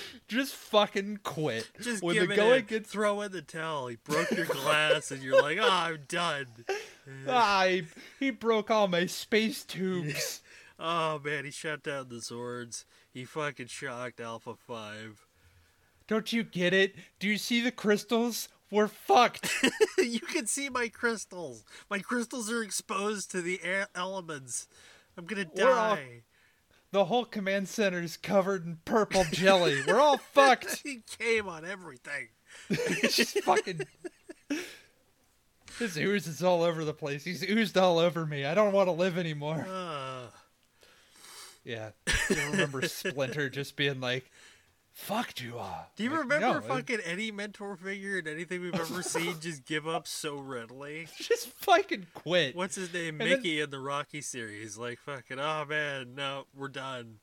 just fucking quit. Just when give the it going in, gets throw in the towel. He broke your glass, and you're like, "Oh, I'm done." Ah, he, he broke all my space tubes. Oh man, he shut down the Zords. He fucking shocked Alpha Five. Don't you get it? Do you see the crystals? We're fucked. you can see my crystals. My crystals are exposed to the air elements. I'm gonna die. The whole command center is covered in purple jelly. We're all fucked. he came on everything. It's just fucking. His ooze is all over the place. He's oozed all over me. I don't want to live anymore. Uh, Yeah. You remember Splinter just being like, fuck you all. do you Like, remember no, it- fucking any mentor figure in anything we've ever seen just give up so readily? Just fucking quit. What's his name? And then- Mickey in the Rocky series. Like fucking. Oh man, no, we're done.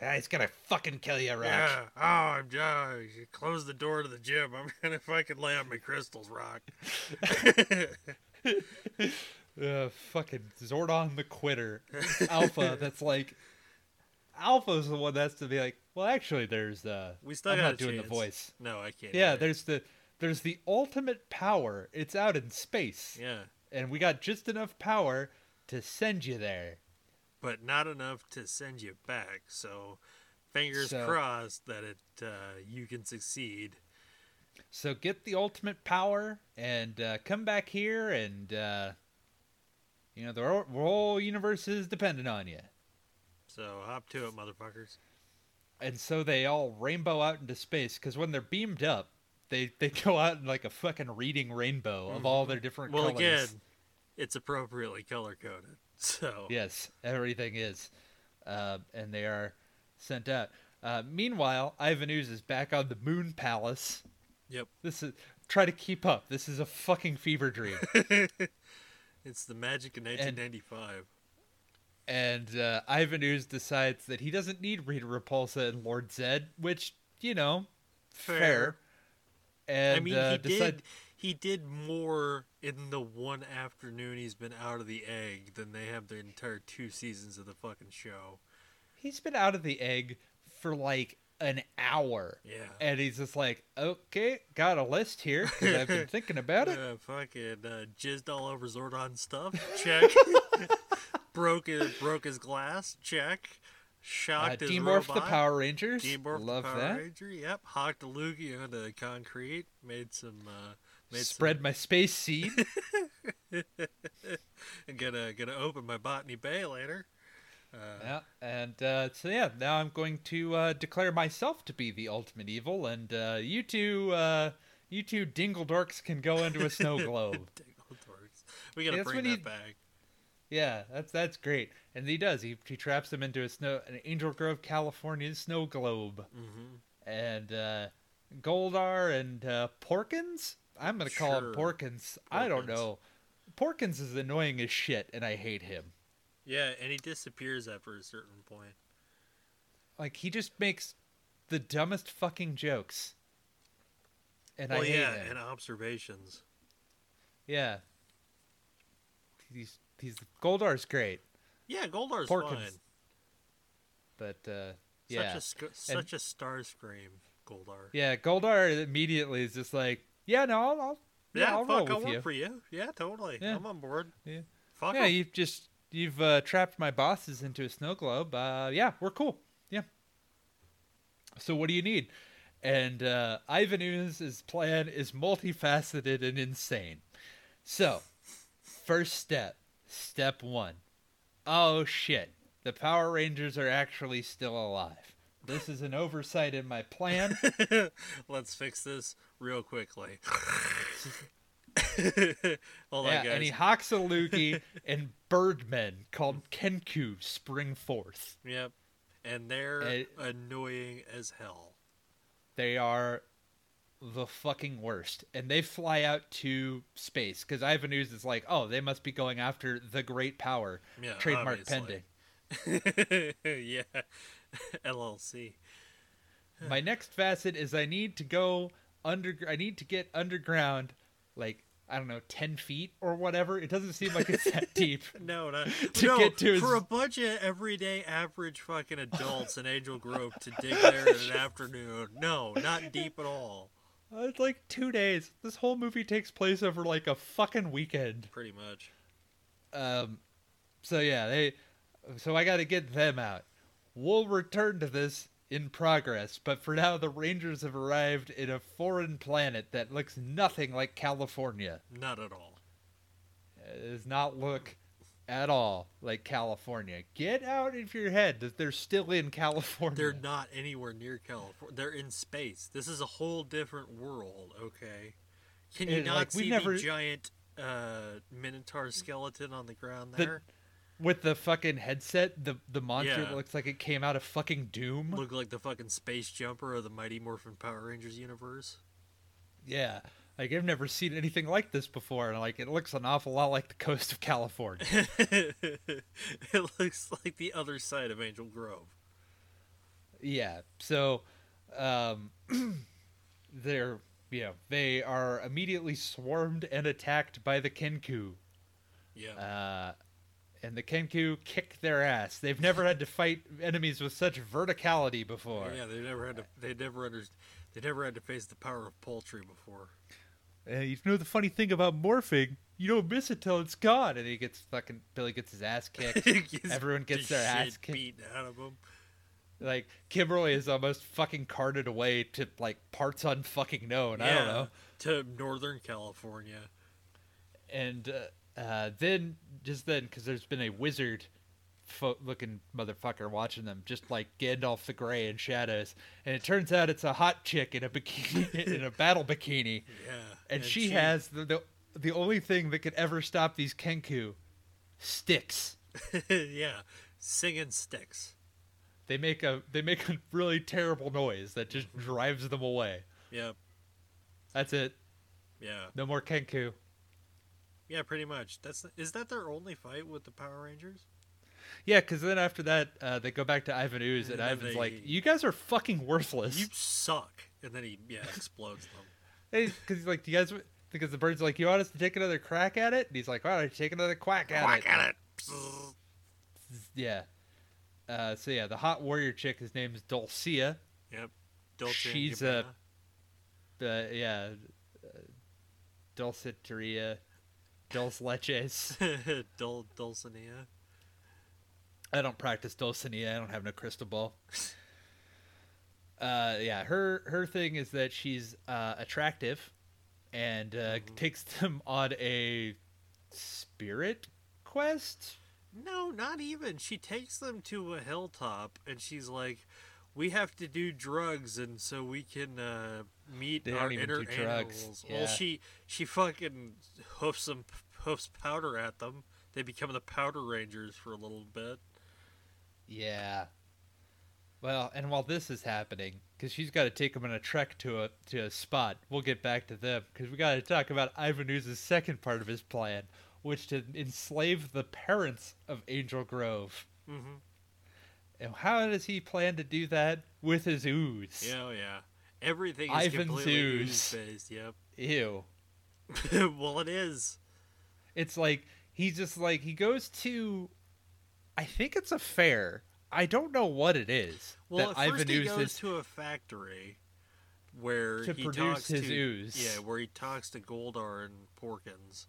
Yeah, he's gonna fucking kill you, Rock. Yeah. Oh, I'm done. You Close the door to the gym. I'm gonna fucking lay on my crystals, Rock. Uh, fucking Zordon the quitter. Alpha, that's like. Alpha's the one that's to be like, well, actually, there's. uh we still I'm got not doing the voice. No, I can't. Yeah, either. there's the there's the ultimate power. It's out in space, Yeah, and we got just enough power to send you there. but not enough to send you back. So, fingers So- crossed that it uh, you can succeed. So get the ultimate power and uh, come back here, and uh, you know the whole universe is dependent on you. So hop to it, motherfuckers. And so they all rainbow out into space because when they're beamed up, they they go out in like a fucking reading rainbow of all their different Well, colors. again, it's appropriately color coded. So Yes, everything is, uh, and they are sent out. Uh, meanwhile, Ivan Ooze is back on the Moon Palace. Yep. This is try to keep up. This is a fucking fever dream. it's the magic of 1995. and uh, Ivan Ooze decides that he doesn't need Rita Repulsa and Lord Zed, which you know, fair. And I mean, uh, he decide- did. He did more in the one afternoon he's been out of the egg than they have the entire two seasons of the fucking show. he's been out of the egg for like an hour. Yeah. And he's just like, okay, got a list here because I've been thinking about it. Uh, fucking uh, jizzed all over Zordon stuff. Check. broke his broke his glass. Check. Uh, Shocked his demorph the. Power Rangers. Demorphed Love Power that. Ranger. Yep. Hocked a loogie onto the concrete. Made some. Uh, made Spread my space seed. and gonna gonna open my botany bay later. Uh, yeah, and uh, so yeah, now I'm going to uh, declare myself to be the ultimate evil, and uh, you two, uh, you two dingle dorks can go into a snow globe. Dingle dorks. We gotta That's bring that he- back. Yeah, that's that's great, and he does. He he traps them into a snow, an Angel Grove, California snow globe, hmm and uh, Goldar and uh, Porkins. I'm gonna call him Sure. Porkins. I don't know. Porkins is annoying as shit, and I hate him. Yeah, and he disappears after a certain point. Like he just makes the dumbest fucking jokes, and well, I hate yeah, him. and observations. Yeah. He's he's Goldar's great, Yeah, Goldar's Porkins. fine. but uh, Such yeah, a sc- such a star scream, Goldar. yeah. Goldar immediately is just like, yeah, no, I'll, I'll yeah, I'll roll fuck, I'll with work you. for you. Yeah, totally. Yeah. I'm on board. Yeah. Fuck yeah, 'em. you've just you've uh, trapped my bosses into a snow globe. Uh, yeah, we're cool. Yeah. So what do you need? And uh, Ivan Ooze's plan is multifaceted and insane. So, first step, step one. Oh shit, the Power Rangers are actually still alive. This is an oversight in my plan. Let's fix this real quickly. Hold yeah, on, guys. and he hawks a loogie, and birdmen called Kenku spring forth. Yep. And they're Eh. annoying as hell. They are the fucking worst, and they fly out to space because Ooze is like, oh, they must be going after the great power. Yeah, Trademark obviously. pending. yeah. LLC. My next facet is I need to go under. I need to get underground, like I don't know, ten feet or whatever. It doesn't seem like it's that deep. No, not To no, get to his- for a bunch of everyday average fucking adults in Angel Grove to dig there in an afternoon. No, not deep at all. Uh, It's like two days. This whole movie takes place over like a fucking weekend. Pretty much. Um, so yeah, they. So I got to get them out. We'll return to this in progress, but for now, the Rangers have arrived in a foreign planet that looks nothing like California. Not at all. It does not look at all like California. Get out of your head that they're still in California. They're not anywhere near California. They're in space. This is a whole different world, okay? Can you And, not like, see never- the giant uh, Minotaur skeleton on the ground The- there? with the fucking headset, the the monster Yeah. that looks like it came out of fucking Doom. Look like the fucking space jockey of the Mighty Morphin Power Rangers universe. Yeah. Like I've never seen anything like this before, and like it looks an awful lot like the coast of California. it looks like the other side of Angel Grove. yeah. So, um, they're know they are immediately swarmed and attacked by the Kenku, Yeah. uh, and the Kenku kick their ass. They've never had to fight enemies with such verticality before. yeah, they never had to. They never under. They never had to face the power of poultry before. Uh, you know the funny thing about morphing, you don't miss it till it's gone, and he gets fucking Billy gets his ass kicked. Gets Everyone gets the their ass kicked. beaten out of them. Like Kimberly is almost fucking carted away to like parts unfucking known. I don't know. To Northern California. And uh, uh, then just then, because there's been a wizard fo- looking motherfucker watching them, just like Gandalf the Grey in Shadows, and it turns out it's a hot chick in a bikini in a battle bikini, Yeah. and, she, has the, the the only thing that could ever stop these Kenku sticks. yeah, singing sticks. They make a they make a really terrible noise that just mm-hmm. drives them away. Yep. That's it. Yeah. No more Kenku. Yeah, pretty much. That's is that their only fight with the Power Rangers? Yeah, because then after that, uh, they go back to Ivan Ooze, and And Ivan's they- like, "You guys are fucking worthless." You suck. And then he yeah explodes them. Because he's like, "Do you guys?" Because the bird's like, "You want us to take another crack at it?" And he's like, "All right, take another quack at Whack it." Quack at it. Yeah. Uh, so yeah, the hot warrior chick, his name is Dulcea. Yep. Dolce She's a- Uh, yeah, uh, Dulciteria, Dulce leches. Dul Dulcinea. I don't practice Dulcinea. I don't have no crystal ball. Uh, yeah, her her thing is that she's uh, attractive, and uh, Mhm. takes them on a spirit quest. No, not even. She takes them to a hilltop and she's like, "We have to do drugs, and so we can uh, meet They our don't even inner do drugs, animals." yeah. Well, she she fucking hoofs some hoofs powder at them. They become the Powder Rangers for a little bit. Yeah. Well, and while this is happening, because she's got to take them on a trek to a to a spot, we'll get back to them because we got to talk about Ivan Ooze's second part of his plan, which to enslave the parents of Angel Grove. Mm-hmm. And how does he plan to do that with his ooze? Yeah, oh, yeah. Everything is Ivan's completely ooze. based. Yep. Ew. well, it is. It's like he's just like he goes to, I think it's a fair. I don't know what it is. Well, that Ivan he goes is to a factory where To he produce talks his to, ooze. Yeah, where he talks to Goldar and Porkins,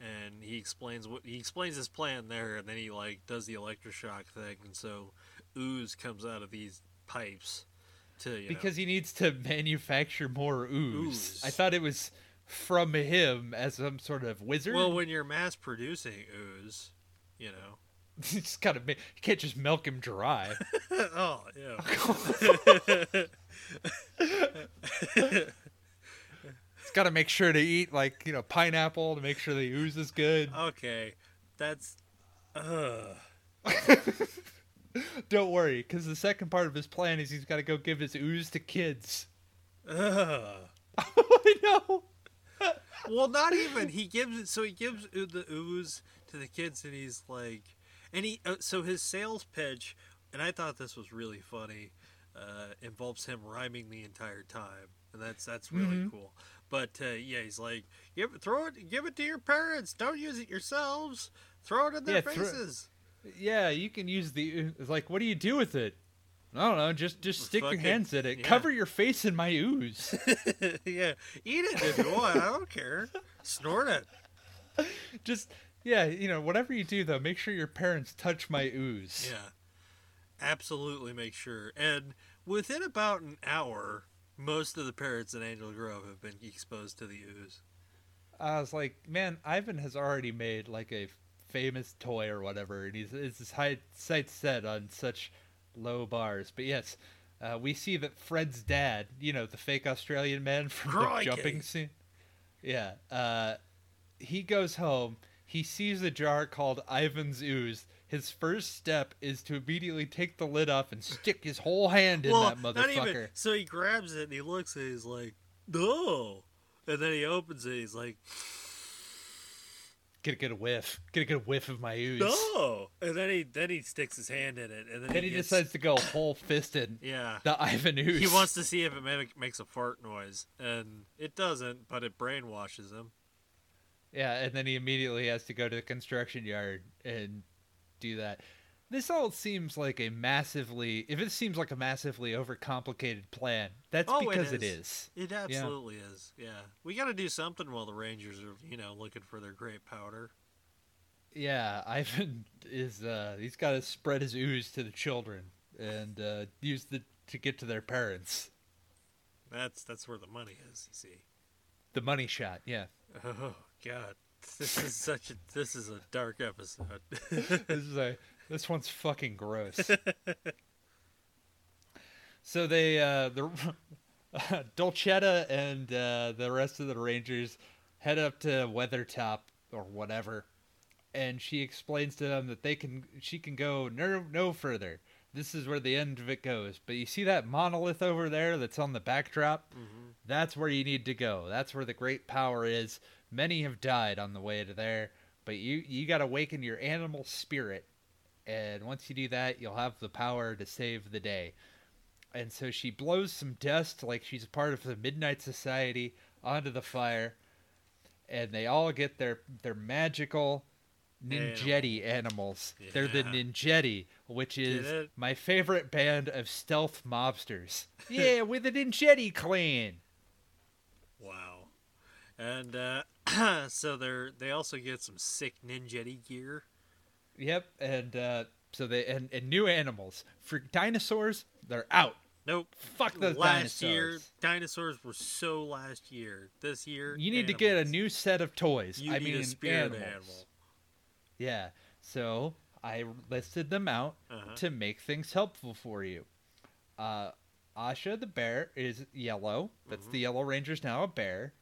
and he explains what he explains his plan there, and then he like does the electroshock thing, and so ooze comes out of these pipes to you know, because he needs to manufacture more ooze. Ooze. I thought it was from him as some sort of wizard. well, when you're mass producing ooze, you know, just gotta make. You can't just milk him dry. oh yeah. It's got to make sure to eat like you know pineapple to make sure the ooze is good. okay, that's. Uh, Don't worry, because the second part of his plan is he's got to go give his ooze to kids. uh. I know. Well, not even. He gives it. So he gives the ooze to the kids, and he's like, and he. Uh, so his sales pitch, and I thought this was really funny. Uh, involves him rhyming the entire time, and that's that's really Mhm. cool. But uh, yeah, he's like, give it, throw it, give it to your parents. Don't use it yourselves. Throw it in their Yeah, faces. Yeah, you can use the. It's like, what do you do with it? I don't know. Just just stick your hands in it. yeah. Cover your face in my ooze. yeah, eat it if you want. I don't care. Snort it. just yeah, you know, whatever you do though, make sure your parents touch my ooze. Yeah, absolutely. Make sure. And within about an hour, most of the parrots in Angel Grove have been exposed to the ooze. I was like, man, Ivan has already made like a famous toy or whatever, and he's it's his high sights set on such low bars. But yes, uh, we see that Fred's dad, you know, the fake Australian man from Crikey. the jumping scene. Yeah, uh, he goes home. He sees a jar called Ivan's ooze. His first step is to immediately take the lid off and stick his whole hand in well, that not motherfucker. even. So he grabs it and he looks and he's like, "No," and then he opens it. He's like, Get a good whiff. Get a good whiff of my ooze. "No," and then he then he sticks his hand in it, and then, Then he gets- decides to go whole fisted. Yeah. The Ivan ooze. He wants to see if it makes a fart noise, and it doesn't, but it brainwashes him. Yeah, and then he immediately has to go to the construction yard and do that. This all seems like a massively if it seems like a massively overcomplicated plan, that's Oh, because it is. is. It absolutely is. Yeah, we got to do something while the Rangers are, you know, looking for their great powder. Yeah, Ivan is uh he's gotta spread his ooze to the children and uh use the to get to their parents. That's that's where the money is. You see. The money shot, yeah. Oh God, this is such a this is a dark episode. this is a this one's fucking gross. so they uh the Dolcetta and uh the rest of the Rangers head up to Weathertop or whatever and she explains to them that they can she can go no no further. This is where the end of it goes. But you see that monolith over there that's on the backdrop? hmm That's where you need to go. That's where the great power is. Many have died on the way to there, but you you got to awaken your animal spirit. And once you do that, you'll have the power to save the day. And so she blows some dust like she's a part of the Midnight Society onto the fire, and they all get their their magical ninjetti animals. They're the ninjetti, which is my favorite band of stealth mobsters. yeah, with the ninjetti clan. Wow. And uh, so they're they also get some sick ninjetti gear. Yep, and uh, so they and, and new animals for dinosaurs. They're out. Nope. Fuck those last dinosaurs. year, dinosaurs were so last year. This year, you need to get a new set of toys. You I need mean, a spirit animals. animal. Yeah. So I listed them out Uh-huh. to make things helpful for you. Uh, Aisha the bear is yellow. That's Mhm. the yellow ranger's now a bear.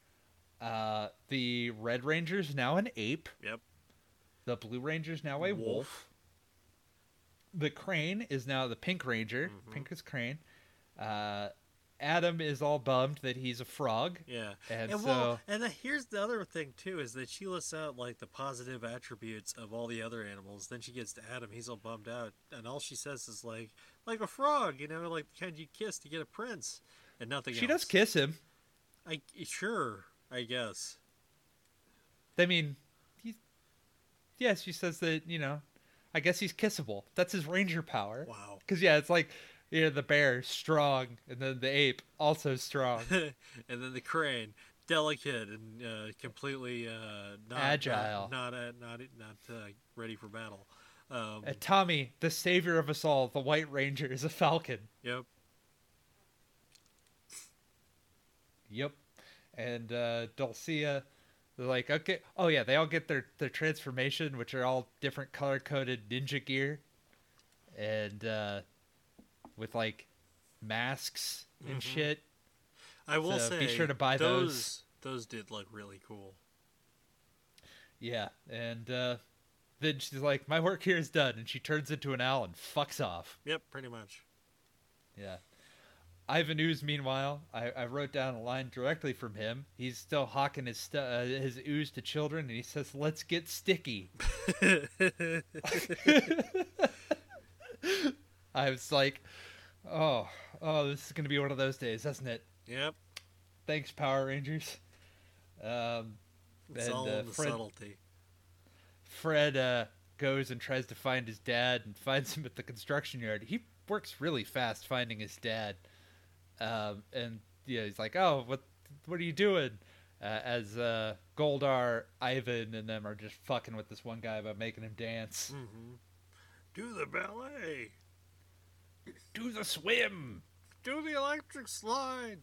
Uh, the red ranger's now an ape. Yep. The blue ranger's now a wolf. The crane is now the pink ranger. Mhm. Pink is crane. Uh, Adam is all bummed that he's a frog, Yeah. and, And so well, and then here's the other thing too is that she lists out like the positive attributes of all the other animals. Then she gets to Adam, he's all bummed out, and all she says is like, like a frog, you know, like the kind you kiss to get a prince, and nothing. she else. does kiss him. I sure, I guess. I mean, he's yeah. She says that you know, I guess he's kissable. That's his ranger power. Wow. Because yeah, it's like you know the bear strong, and then the ape also strong. and then the crane, delicate and uh, completely uh, not, Agile. not not uh, not, not uh, ready for battle. Um, and Tommy, the savior of us all, the White Ranger, is a falcon. yep. Yep. And uh, Dulcea, They're like, okay, oh yeah, they all get their their transformation, which are all different color coded ninja gear, and uh, with like masks and Mhm. shit. I will So say, be sure to buy those. Those did look really cool. Yeah, and uh, then she's like, "My work here is done," and she turns into an owl and fucks off. Yep, pretty much. Yeah. Ivan Ooze, meanwhile, I, I wrote down a line directly from him. He's still hawking his stu- uh, his ooze to children, and he says, "Let's get sticky." I was like, "Oh, oh, this is gonna be one of those days, isn't it?" yep, Thanks, Power Rangers. Um, it's And, all uh, Fred- subtlety. Fred uh, goes and tries to find his dad and finds him at the construction yard. He works really fast finding his dad, um, and yeah, he's like, "Oh, what, what are you doing?" Uh, as uh, Goldar, Ivan, and them are just fucking with this one guy about making him dance. hmm Do the ballet. Do the swim. Do the electric slide.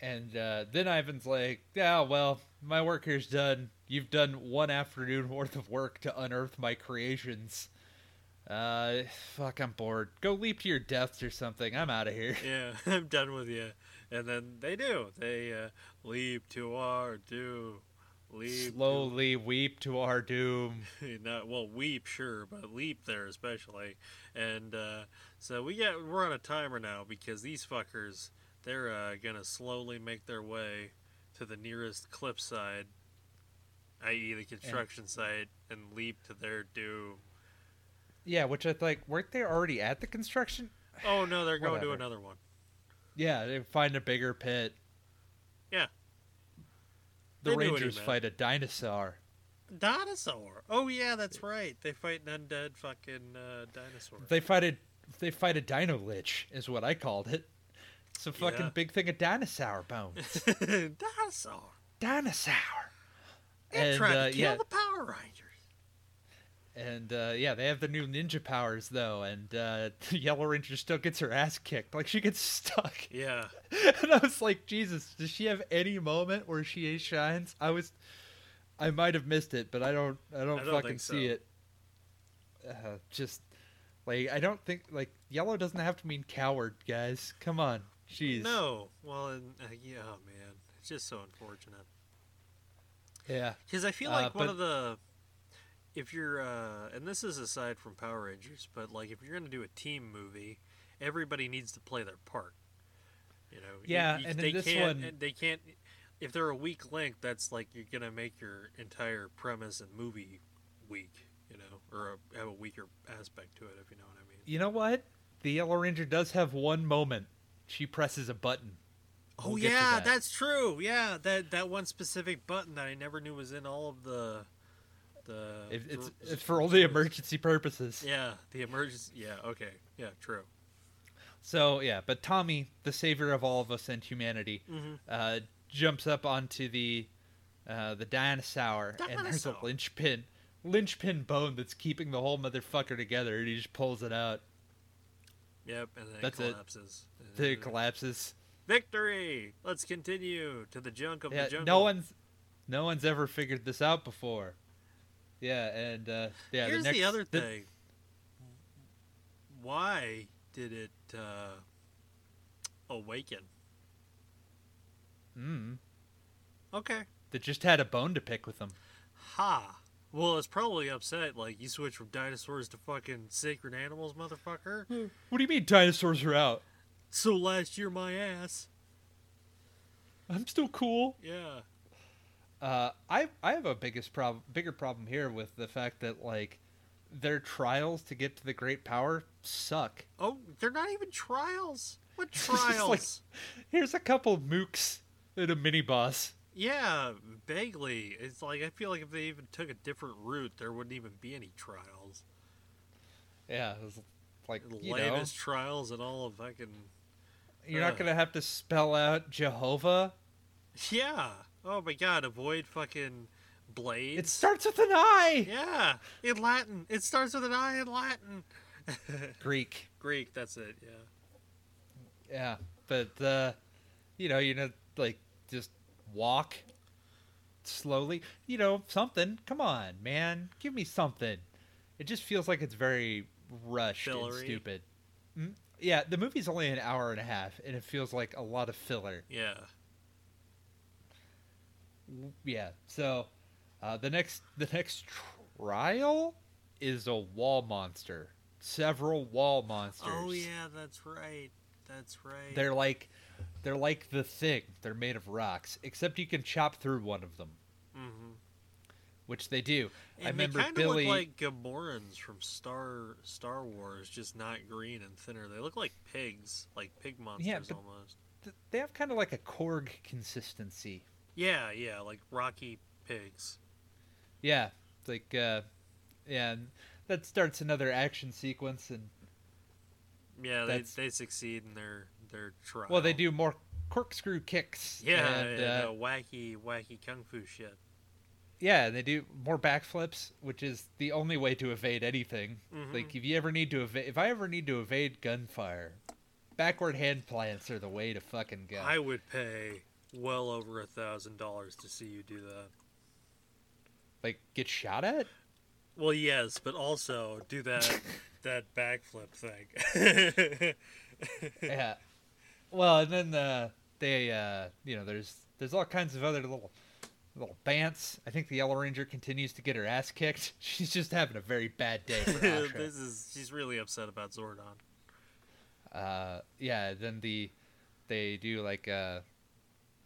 And uh, then Ivan's like, "Yeah, well, my work here's done. You've done one afternoon worth of work to unearth my creations. Uh, fuck, I'm bored. Go leap to your deaths or something. I'm out of here." Yeah, I'm done with you. And then they do. They uh, leap to our doom. Leap. Slowly weep to our doom. Not well, weep sure, but leap there especially. And uh, so we get we're on a timer now because these fuckers they're uh, gonna slowly make their way to the nearest cliffside, i.e., the construction site, and leap to their doom. Yeah, which I like. Weren't they already at the construction? Oh no, they're going to Whatever. another one. Yeah, they find a bigger pit. Yeah. The They knew what he Rangers meant. fight a dinosaur. Dinosaur. Oh yeah, that's right. They fight an undead fucking uh, dinosaur. They fight a they fight a dino lich, is what I called it. It's a fucking Yeah. big thing of dinosaur bones. dinosaur. dinosaur. They're And trying uh, to kill yeah, the Power Rangers. And uh, yeah, they have the new ninja powers though, and uh, the Yellow Ranger still gets her ass kicked. Like she gets stuck. Yeah. and I was like, Jesus, does she have any moment where she shines? I was, I might have missed it, but I don't, I don't, I don't fucking think see it. Uh, just like I don't think like yellow doesn't have to mean coward, guys. Come on, jeez. No. Well, and, uh, yeah, man, it's just so unfortunate. Yeah. Because I feel Uh, like one but- of the, if you're, uh, and this is aside from Power Rangers, but like if you're gonna do a team movie, everybody needs to play their part. You know. Yeah, you- and in they this can't, one- they can't. If they're a weak link, that's like you're gonna make your entire premise and movie weak. You know, or a, have a weaker aspect to it, if you know what I mean. You know what? The Yellow Ranger does have one moment. She presses a button. Oh We'll get yeah, that. that's true. Yeah, that that one specific button that I never knew was in all of the the. It, it's it's for only emergency purposes. Yeah, the emergency. Yeah, okay. Yeah, true. So yeah, but Tommy, the savior of all of us and humanity, Mm-hmm. uh, jumps up onto the uh, the dinosaur, and there's a linchpin linchpin bone that's keeping the whole motherfucker together, and he just pulls it out. Yep, and then That's it it. collapses. Then Uh, it collapses. Victory! Let's continue to the junk of Yeah, the jungle. no one's no one's ever figured this out before. Yeah, and uh, yeah. Here's the, the, next, other the- thing. Why did it uh, awaken? Hmm. Okay. that just had a bone to pick with them. Ha. Well, it's probably upset. Like you switch from dinosaurs to fucking sacred animals, motherfucker. What do you mean dinosaurs are out? So last year, my ass. I'm still cool. Yeah. Uh, I I have a biggest problem, bigger problem here with the fact that like their trials to get to the great power suck. Oh, they're not even trials. What just like- trials? Here's a couple mooks and a mini boss. yeah, vaguely. It's like I feel like if they even took a different route, there wouldn't even be any trials. Yeah, it was like The you know, trials and all of fucking. you're not gonna have to spell out Jehovah. Yeah. Oh my god, avoid fucking blades. It starts with an I. Yeah, in Latin. It starts with an I in Latin. Greek. Greek, that's it, yeah. Yeah, but uh, you know, you know, like just walk. slowly. You know, something. Come on, man, give me something. It just feels like it's very rushed Fillery. and stupid. Mm, Yeah, the movie's only an hour and a half, and it feels like a lot of filler. Yeah. Yeah. So, uh, the next the next trial is a wall monster. Several wall monsters. Oh yeah, that's right. That's right. They're like they're like the thing. They're made of rocks, except you can chop through one of them, Mm-hmm. which they do. And I remember they Billy. look like Gamorreans from Star Star Wars, just not green and thinner. They look like pigs, like pig monsters but- almost. th- they have kind of like a Korg consistency. Yeah, yeah, like rocky pigs. Yeah, like uh, yeah, and that starts another action sequence, and Yeah, they, they succeed in their their trial. well, they do more corkscrew kicks. Yeah, and, and, uh, wacky wacky kung fu shit. Yeah, they do more backflips, which is the only way to evade anything. Mhm. Like if you ever need to evade, if I ever need to evade gunfire, backward hand plants are the way to fucking go. I would pay well over a thousand dollars to see you do that. Like get shot at? Well, yes, but also do that that backflip thing. yeah. Well, and then uh, they, uh, you know, there's there's all kinds of other little little bants. I think the Yellow Ranger continues to get her ass kicked. She's just having a very bad day for this is she's really upset about Zordon. uh yeah then the they do like a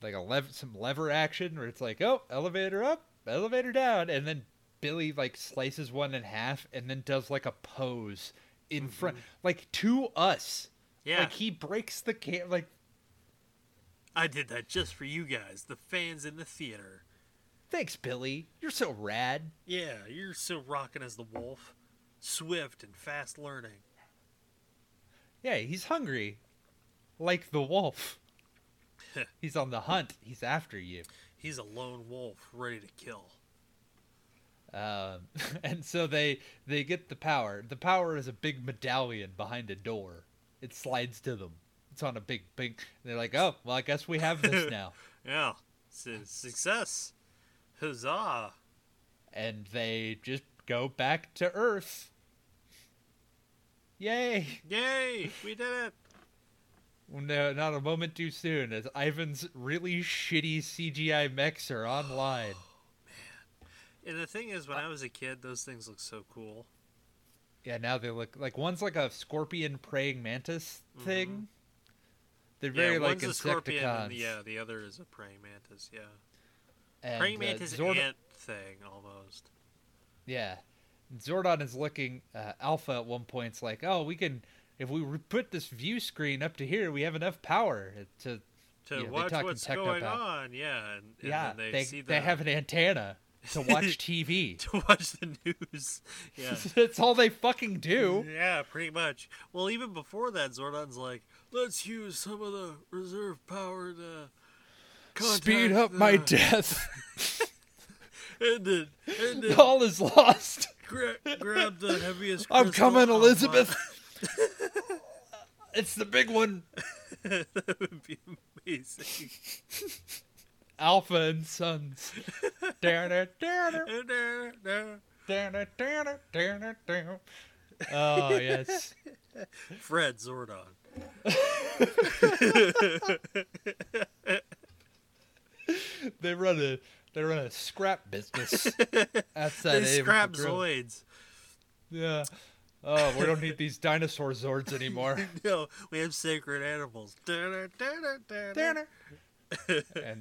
like a lev- some lever action where it's like oh elevator up elevator down and then billy like slices one in half and then does like a pose in mm-hmm. front like to us. Yeah, like he breaks the cam like I did that just for you guys, the fans in the theater. thanks billy. You're so rad. Yeah, you're so rocking as the wolf, swift and fast learning. yeah he's hungry. Like the wolf he's on the hunt he's after you He's a lone wolf ready to kill. Um, and so they they get the power. The power is a big medallion behind a door. It slides to them. It's on a big big. They're like, oh, well, I guess we have this now. Yeah, success, huzzah! and they just go back to Earth. Yay! Yay, we did it. No, not a moment too soon, as Ivan's really shitty CGI mechs are online. Oh, man. And the thing is, when I was a kid, those things looked so cool. Yeah, now they look like one's like a scorpion praying mantis thing. They're very yeah, like one's a scorpion, and yeah, the other is a praying mantis. Yeah, and, praying uh, mantis Zord- ant thing almost. Yeah. Zordon is looking uh, alpha at one point. It's like, oh, we can if we put this view screen up to here, we have enough power to. To Yeah, watch what's going on, yeah, and, and yeah, they, they see they have an antenna to watch TV. to watch the news. Yeah, That's all they fucking do. Yeah, pretty much. Well, even before that, Zordon's like, let's use some of the reserve power to Speed up my death. and then all is lost. gra- grab the heaviest. I'm coming. Elizabeth. it's the big one. that would be amazing. Alpha and Sons. Oh yes. Fred Zordon. They run a they run a scrap business. That's that They scrap. Zoids. Yeah. Oh, we don't need these dinosaur zords anymore. No, we have sacred animals. and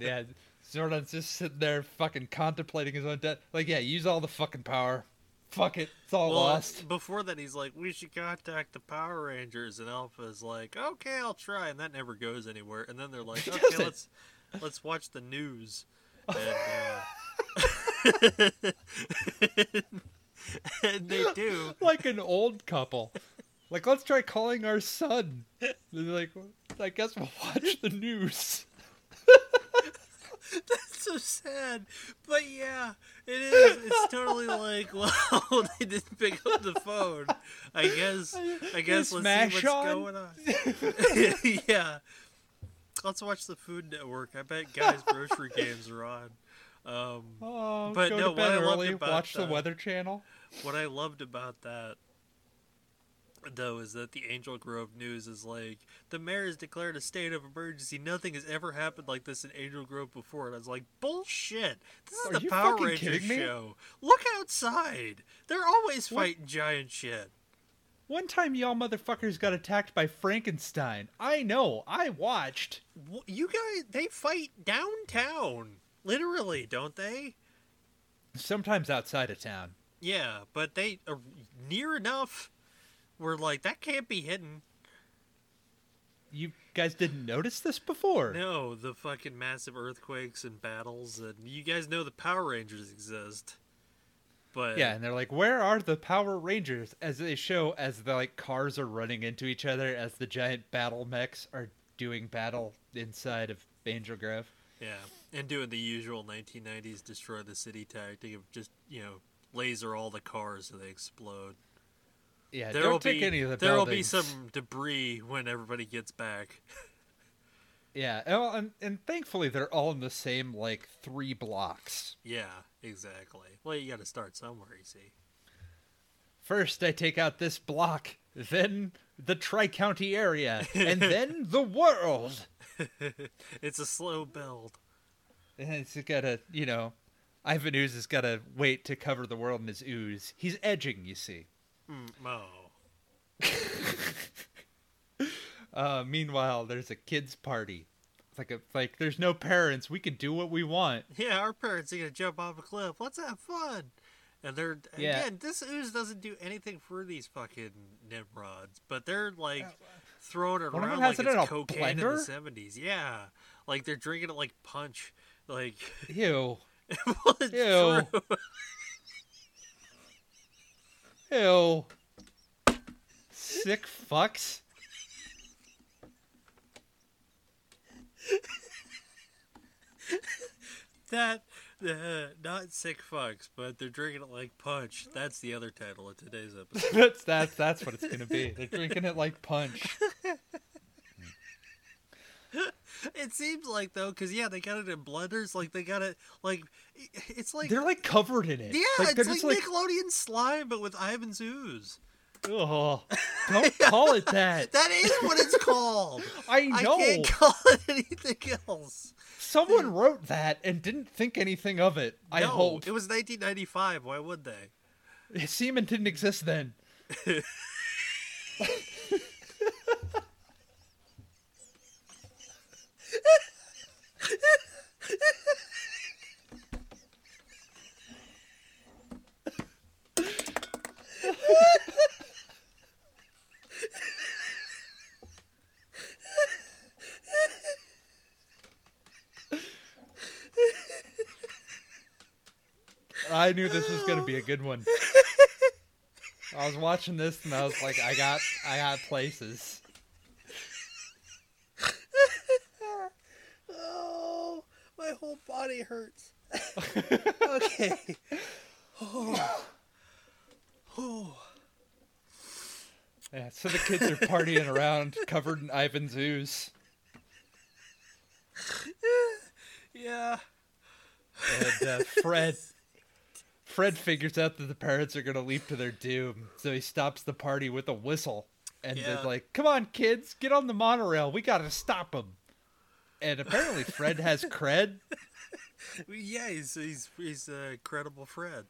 yeah, Zordon's just sitting there fucking contemplating his own death. Like, yeah, use all the fucking power. Fuck it. It's all Well, lost. before that, he's like, "We should contact the Power Rangers," and Alpha's like, "Okay, I'll try," and that never goes anywhere. And then they're like, "Okay, let's let's watch the news," and, uh, and they do. Like an old couple. Like, let's try calling our son. They're like, I guess we'll watch the news. That's so sad, but yeah, it is. It's totally like, well, they didn't pick up the phone. I guess. I guess let's Smash see what's on? going on. yeah. Let's watch the Food Network. I bet Guy's Grocery Games are on. Um, Oh, But go no, to bed what early, watch the the- Weather Channel. what I loved about that though is that the Angel Grove news is like the mayor has declared a state of emergency. Nothing has ever happened like this in Angel Grove before, and I was like, bullshit. This is Are the Power Rangers show. Look outside. They're always What? fighting giant shit. One time, y'all motherfuckers got attacked by Frankenstein. I know. I watched. You guys, they fight downtown, literally, don't they? Sometimes outside of town. Yeah, but they are near enough. We're like that can't be hidden. You guys didn't notice this before. No, the fucking massive earthquakes and battles, and you guys know the Power Rangers exist. But Yeah, and they're like, "Where are the Power Rangers?" As they show, as the like cars are running into each other, as the giant battle mechs are doing battle inside of Angel Grove. yeah, and doing the usual 1990s destroy the city tactic of just you know laser all the cars so they explode. Yeah, There don't will take be any of the there will be some debris when everybody gets back. Yeah, well, and, and thankfully they're all in the same like three blocks. yeah, exactly. Well, you got to start somewhere, you see. First, I take out this block, then the Tri County area, and then the world. it's a slow build. It's gotta, you know, Ivan Ooze has gotta wait to cover the world in his ooze. He's edging, you see. Mm, oh. Uh, meanwhile, there's a kids' party. It's like a like. There's no parents. We can do what we want. Yeah, our parents are gonna jump off a cliff. Let's have fun. And they're Yeah. again, this ooze doesn't do anything for these fucking Nimrods, but they're like throwing it One around like it's cocaine in the seventies. Yeah, like they're drinking it like punch. Like, Ew, well, Ew. ew. Sick fucks. that uh, not sick fucks, but they're drinking it like punch. That's the other title of today's episode. that's that's that's what it's gonna be. They're drinking it like punch. It seems like though, because yeah, they got it in blenders. Like they got it like it's like They're like covered in it. Yeah, like, it's they're like, Nickelodeon slime, but with Ivan's ooze. Ugh. Don't call it that. That is what it's called. I know. I can't call it anything else. Someone wrote that and didn't think anything of it. I hope. it was 1995. Why would they? Semen didn't exist then. I knew this was gonna be a good one. I was watching this and I was like, I got, I got places. Oh, my body hurts. okay. Oh. Oh. Yeah, so the kids are partying around, covered in Ivan's ooze, Yeah. and uh, Fred, Fred figures out that the parents are gonna leap to their doom, so he stops the party with a whistle, and Yeah. they're like, "Come on, kids, get on the monorail. We gotta stop him." And apparently, Fred has cred. Yeah, he's he's he's uh, credible Fred.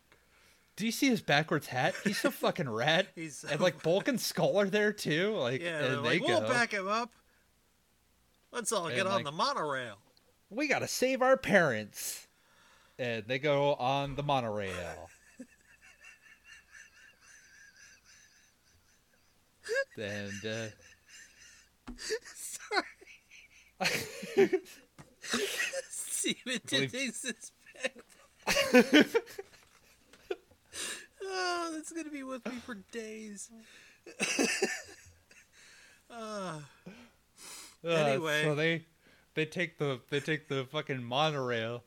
Do you see his backwards hat? He's so fucking rad. He's and like Bulk and Skull are there too. Like, yeah, and they like, go. we'll back him up. Let's all get And, on the monorail. we gotta save our parents. And they go on the monorail. and uh, Sorry, Steven Believe- didn't exist. oh, that's gonna be with me for days. uh, uh, Anyway. so they they take the they take the fucking monorail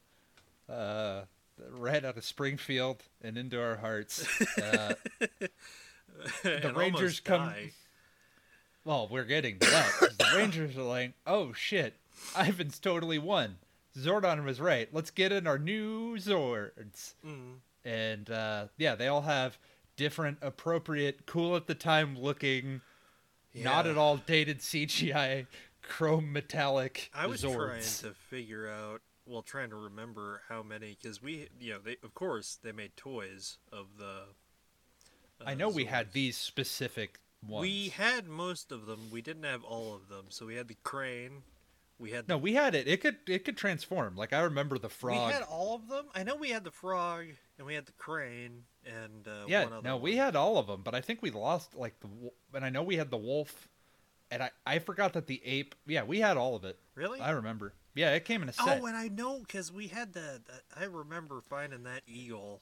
uh right out of Springfield and into our hearts. Uh, the Rangers come- well, we're getting that. the Rangers are like, "Oh shit, Ivan's totally won." Zordon was right. Let's get in our new Zords. Mm. And uh, yeah, they all have different, appropriate, cool at the time looking, not at all dated CGI chrome metallic I was Zords. trying to figure out, well, trying to remember how many, because we, you know, they of course they made toys of the. I uh, know we had these specific ones. We had most of them. We didn't have all of them. So we had the crane. We had no, we had it. It could it could transform. Like I remember the frog. We had all of them. I know we had the frog and we had the crane and uh, yeah, one other no, we had all of them, but I think we lost like the. And I know we had the wolf, and I I forgot that the ape. Yeah, we had all of it. really. I remember. Yeah, it came in a set. Oh, and I know because we had the, the. I remember finding that eagle.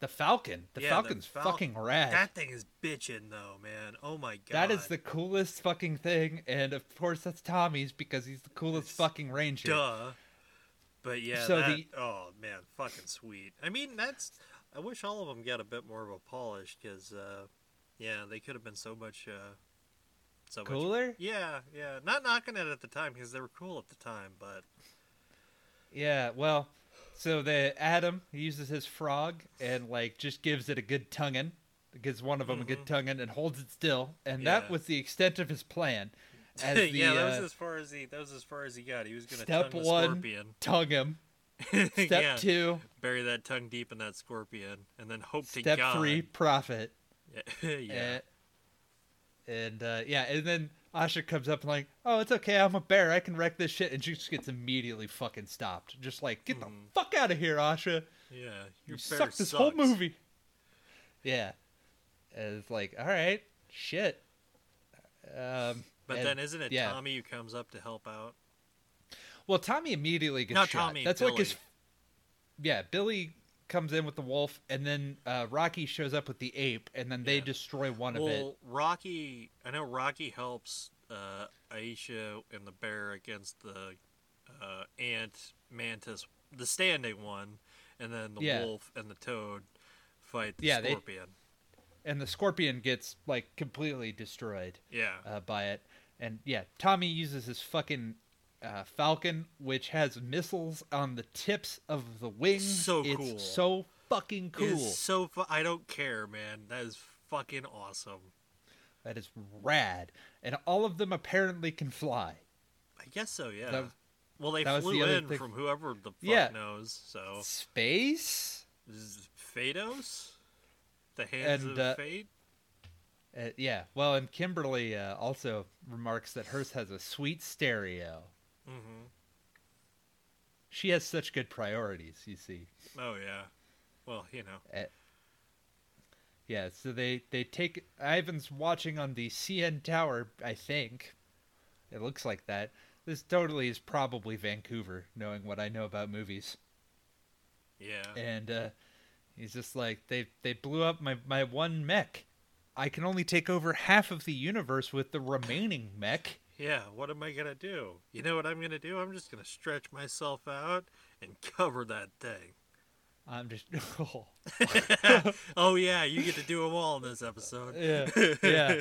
The falcon. The Yeah, the falcon's fal- fucking rad. That thing is bitching though, man. Oh my god. That is the coolest fucking thing, and of course that's Tommy's because he's the coolest It's fucking ranger. duh. But yeah, So that, the- oh man, fucking sweet. I mean, that's. I wish all of them got a bit more of a polish because, uh, yeah, they could have been so much. Uh, so much Cooler? Yeah, yeah. Not knocking it at the time because they were cool at the time, but Yeah, well, so the Adam uses his frog and like just gives it a good tonguing, gives one of them a good Mhm. tonguing and holds it still, and Yeah. that was the extent of his plan. As the yeah, that was uh, as far as he that was as far as he got. He was gonna Step tongue one. scorpion. tongue him. Step yeah, two, bury that tongue deep in that scorpion, and then hope to step God. three, profit. Yeah, yeah. And, and uh, yeah, and then Aisha comes up and like, oh, it's okay, I'm a bear, I can wreck this shit, and she just gets immediately fucking stopped, just like, get the Mhm. fuck out of here, Aisha. yeah. You Your suck bear this whole movie. Yeah, and it's like, all right, shit. Um, But and- then isn't it yeah. Tommy who comes up to help out? well, Tommy immediately gets Not shot. Tommy, That's like his. Yeah, Billy comes in with the wolf, and then uh, Rocky shows up with the ape, and then they Yeah. destroy one of it. Well, Rocky, I know Rocky helps uh, Aisha and the bear against the uh, ant mantis, the standing one, and then the Yeah. wolf and the toad fight the Yeah, they- scorpion. and the scorpion gets like completely destroyed Yeah. uh, by it. And yeah, Tommy uses his fucking uh, falcon, which has missiles on the tips of the wings. So it's cool. So fucking cool. It's so fu- I don't care, man. That is fucking awesome. That is rad. And all of them apparently can fly. I guess so, yeah. That well, they was the flew in from whoever the fuck Yeah. knows. So Space. Phaedos, the hands And, of uh, fate. Uh, yeah. Well, and Kimberly uh, also remarks that hers has a sweet stereo. Hmm She has such good priorities, you see. Oh yeah. Well, you know. Yeah, so they they take Ivan's watching on the CN Tower, I think. It looks like that. This totally is probably Vancouver, knowing what I know about movies. Yeah. And uh, he's just like, they they blew up my my one mech. I can only take over half of the universe with the remaining mech. Yeah, what am I gonna do? You know what I'm gonna do? I'm just gonna stretch myself out and cover that thing. I'm just, oh, oh yeah, you get to do them all in this episode. yeah, yeah.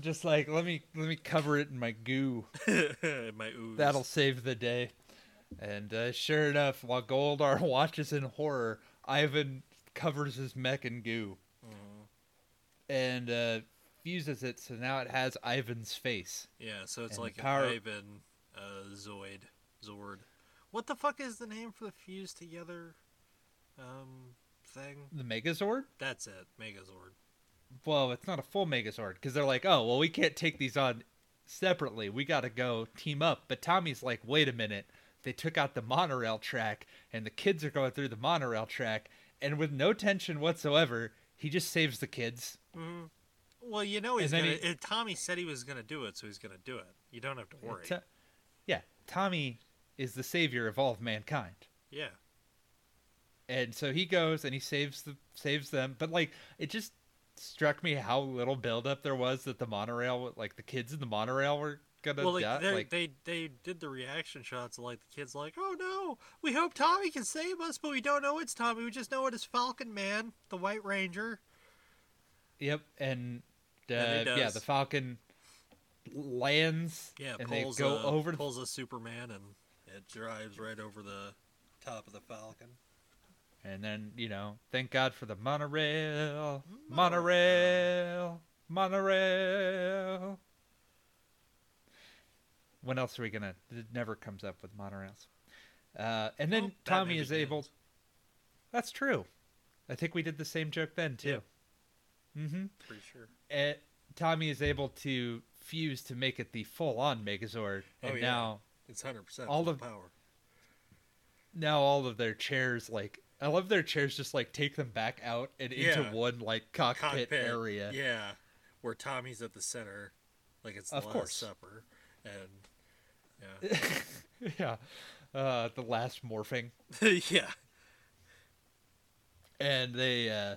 just like let me let me cover it in my goo. My ooze. That'll save the day. And uh, sure enough, while Goldar watches in horror, Ivan covers his mech in goo Mhm. and uh, fuses it so now it has Ivan's face. Yeah, so it's And like power- an Ivan uh, Zoid. Zord. What the fuck is the name for the fused together um thing? The Megazord? That's it, Megazord. Well, it's not a full Megazord because they're like, oh, well, we can't take these on separately. We got to go team up. But Tommy's like, wait a minute. They took out the monorail track, and the kids are going through the monorail track, and with no tension whatsoever, he just saves the kids. hmm Well, you know he's gonna. he- Tommy said he was gonna do it, so he's gonna do it. You don't have to worry. To- yeah, Tommy is the savior of all of mankind. yeah. and so he goes and he saves the saves them but like it just struck me how little buildup there was that the monorail like the kids in the monorail were gonna Well, like, die they're- like they they did the reaction shots of like the kids like, oh no, we hope Tommy can save us, but we don't know it's Tommy. We just know it is Falcon Man, the White Ranger. yep and uh, yeah the falcon lands Yeah, and they go a, over pulls a Superman and it drives right over the top of the Falcon. And then, you know, thank God for the monorail, Monorail. monorail. When else are we gonna? It never comes up with monorails. Uh, and then Well, Tommy is able. That's true. I think we did the same joke then too. Mm-hmm. Pretty sure. And Tommy is able to fuse to make it the full-on Megazord, Oh, and yeah. now It's hundred percent All of- power. now all of their chairs like I love their chairs just like take them back out and into one like cockpit, Cockpit area. Yeah, where Tommy's at the center, like it's the Of Last course. Supper, and yeah, yeah. Uh, the last morphing. yeah, And they uh,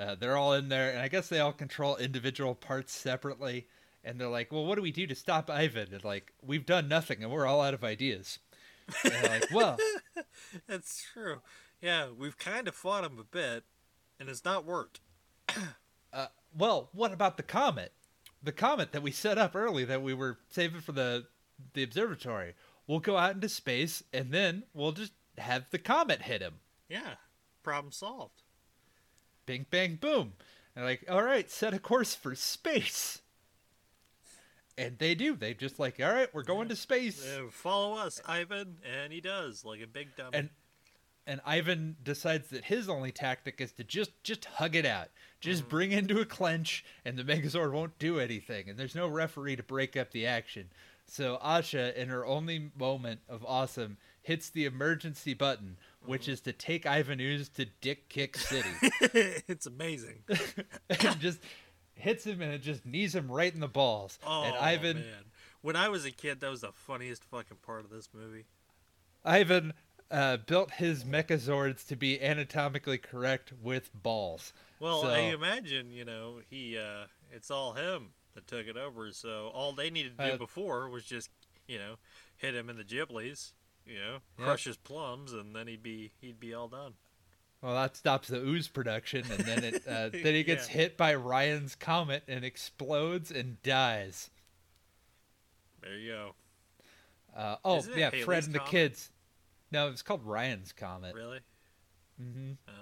uh, they're all in there and I guess they all control individual parts separately and they're like, Well, what do we do to stop Ivan? And like, we've done nothing and we're all out of ideas. And like, Well, that's true. Yeah, we've kind of fought him a bit, and it's not worked. uh, well, what about the comet? The comet that we set up early that we were saving for the the observatory. We'll go out into space and then we'll just have the comet hit him. Yeah, problem solved. Bing bang boom. And like, all right, set a course for space. And they do. They just like, all right, we're going to space. Uh, follow us, Ivan, and he does like a big dummy. And and Ivan decides that his only tactic is to just just hug it out. Just bring into a clench and the Megazord won't do anything and there's no referee to break up the action. So Aisha in her only moment of awesome hits the emergency button, which is to take Ivan Ooze to Dick Kick City. it's amazing. and just hits him and it just knees him right in the balls. Oh and Ivan man, when I was a kid, that was the funniest fucking part of this movie. Ivan uh, built his Mechazords to be anatomically correct with balls. Well, So- I imagine you know he. uh It's all him that took it over. So all they needed to do Uh, before was just you know hit him in the giblies, you know, Yep. crush his plums, and then he'd be he'd be all done. Well, that stops the ooze production, and then it uh, then he gets Yeah. hit by Ryan's comet and explodes and dies. There you go. Uh, oh yeah, Haley's Fred and the kids. No, it's called Ryan's comet. Really? Mm-hmm. Oh.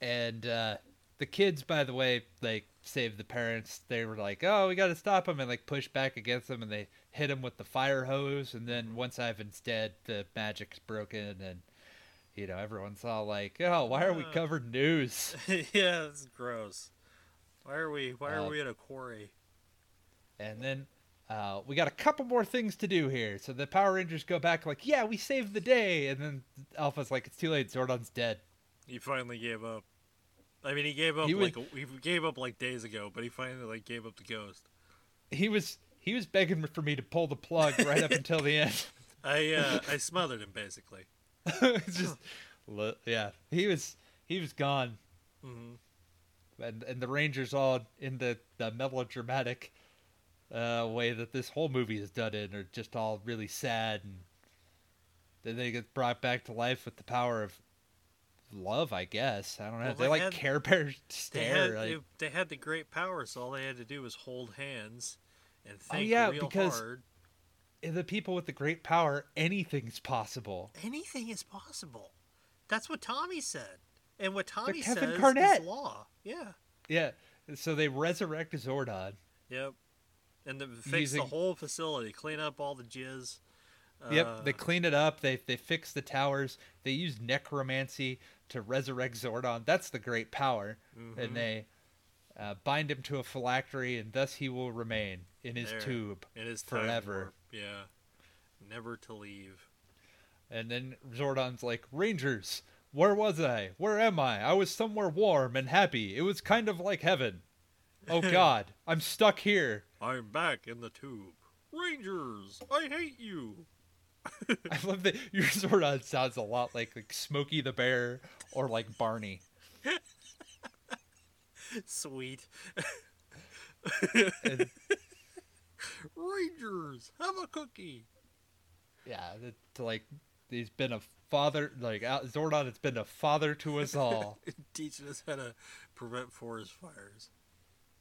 And uh, the kids, by the way, like saved the parents. They were like, "Oh, we got to stop him," and like push back against them, and they hit him with the fire hose. And then once Ivan's dead, the magic's broken, and you know everyone's all like, "Oh, why are we Uh. covered in news?" yeah, it's gross. Why are we Why are Uh, we in a quarry? And then uh, we got a couple more things to do here. So the Power Rangers go back like, "Yeah, we saved the day," and then Alpha's like, "It's too late. Zordon's dead." He finally gave up. I mean, he gave up He like a, he gave up like days ago, but he finally like gave up the ghost. He was he was begging for me to pull the plug right up until the end. I uh, I smothered him basically. just yeah, he was he was gone, hmm and and the Rangers all in the the melodramatic uh, way that this whole movie is done in are just all really sad, and then they get brought back to life with the power of love. I guess I don't know. Well, they, they like had- Care Bear They stare. had like, they, they had the great power, so all they had to do was hold hands and Oh, yeah, real because- hard. the people with the great power, anything's possible. Anything is possible. That's what Tommy said, and what Tommy Kevin says Garnett. is law. Yeah. Yeah. So they resurrect Zordon. Yep. And the, fix Using- the whole facility, clean up all the jizz. Yep, Uh, they clean it up. They they fix the towers. They use necromancy to resurrect Zordon. That's the great power, mhm. and they uh, bind him to a phylactery, and thus he will remain in his There. tube. It is time forever. Yeah. Never to leave. And then Zordon's like, Rangers, where was I? Where am I? I was somewhere warm and happy. It was kind of like heaven. Oh God, I'm stuck here. I'm back in the tube. Rangers, I hate you. I love that your Zordon sounds a lot like like Smokey the Bear or like Barney. Sweet. And, Rangers, have a cookie. yeah, to like he's been a father. Like Zordon has been a father to us all, Teaching us how to prevent forest fires.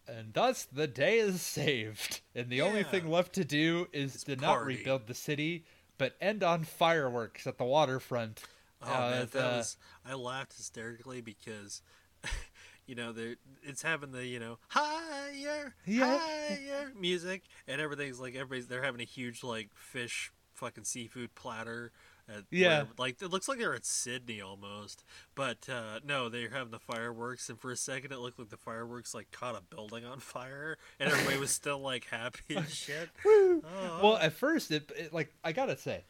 and thus the day is saved. And the only thing left to do is It's to not rebuild the city, but end on fireworks at the waterfront. Oh Uh, man, that was I laughed hysterically because you know they it's having the you know higher Yeah. higher music and everything's like everybody's they're having a huge like fish fucking seafood platter. At Yeah. where- like it looks like they're at Sydney almost, but uh, no, they're having the fireworks, and for a second it looked like the fireworks like caught a building on fire, and everybody was still like happy and shit. Oh, Well, at first, it, it like I gotta say,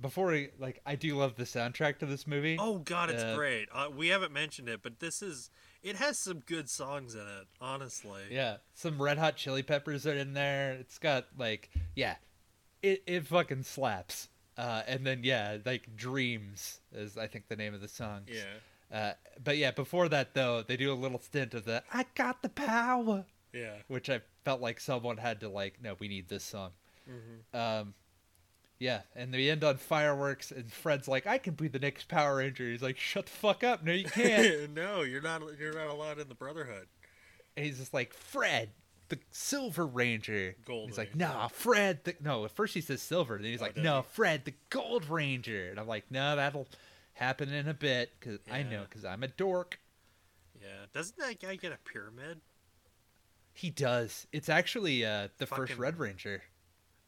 before we, like I do love the soundtrack to this movie. Oh god, it's Uh, great. Uh, we haven't mentioned it, but this is it has some good songs in it. Honestly, Yeah, some Red Hot Chili Peppers are in there. It's got like, yeah, it it fucking slaps. Uh, and then yeah, like Dreams is I think the name of the song. yeah, Uh, but yeah, before that though, they do a little stint of the "I got the power," yeah. which I felt like someone had to like, no, we need this song. hmm Um, yeah, and they end on fireworks, and Fred's like, "I can be the next Power Ranger." He's like, "Shut the fuck up! No, you can't." no, you're not. You're not allowed in the Brotherhood. and he's just like, "Fred, the Silver Ranger." Gold He's like. "Nah, Fred." The... No, at first he says Silver, then he's Oh, like, "No? Fred, the Gold Ranger." And I'm like, "No, that'll happen in a bit because I know because I'm a dork." Yeah, doesn't that guy get a pyramid? He does. It's actually uh, the first Red Ranger.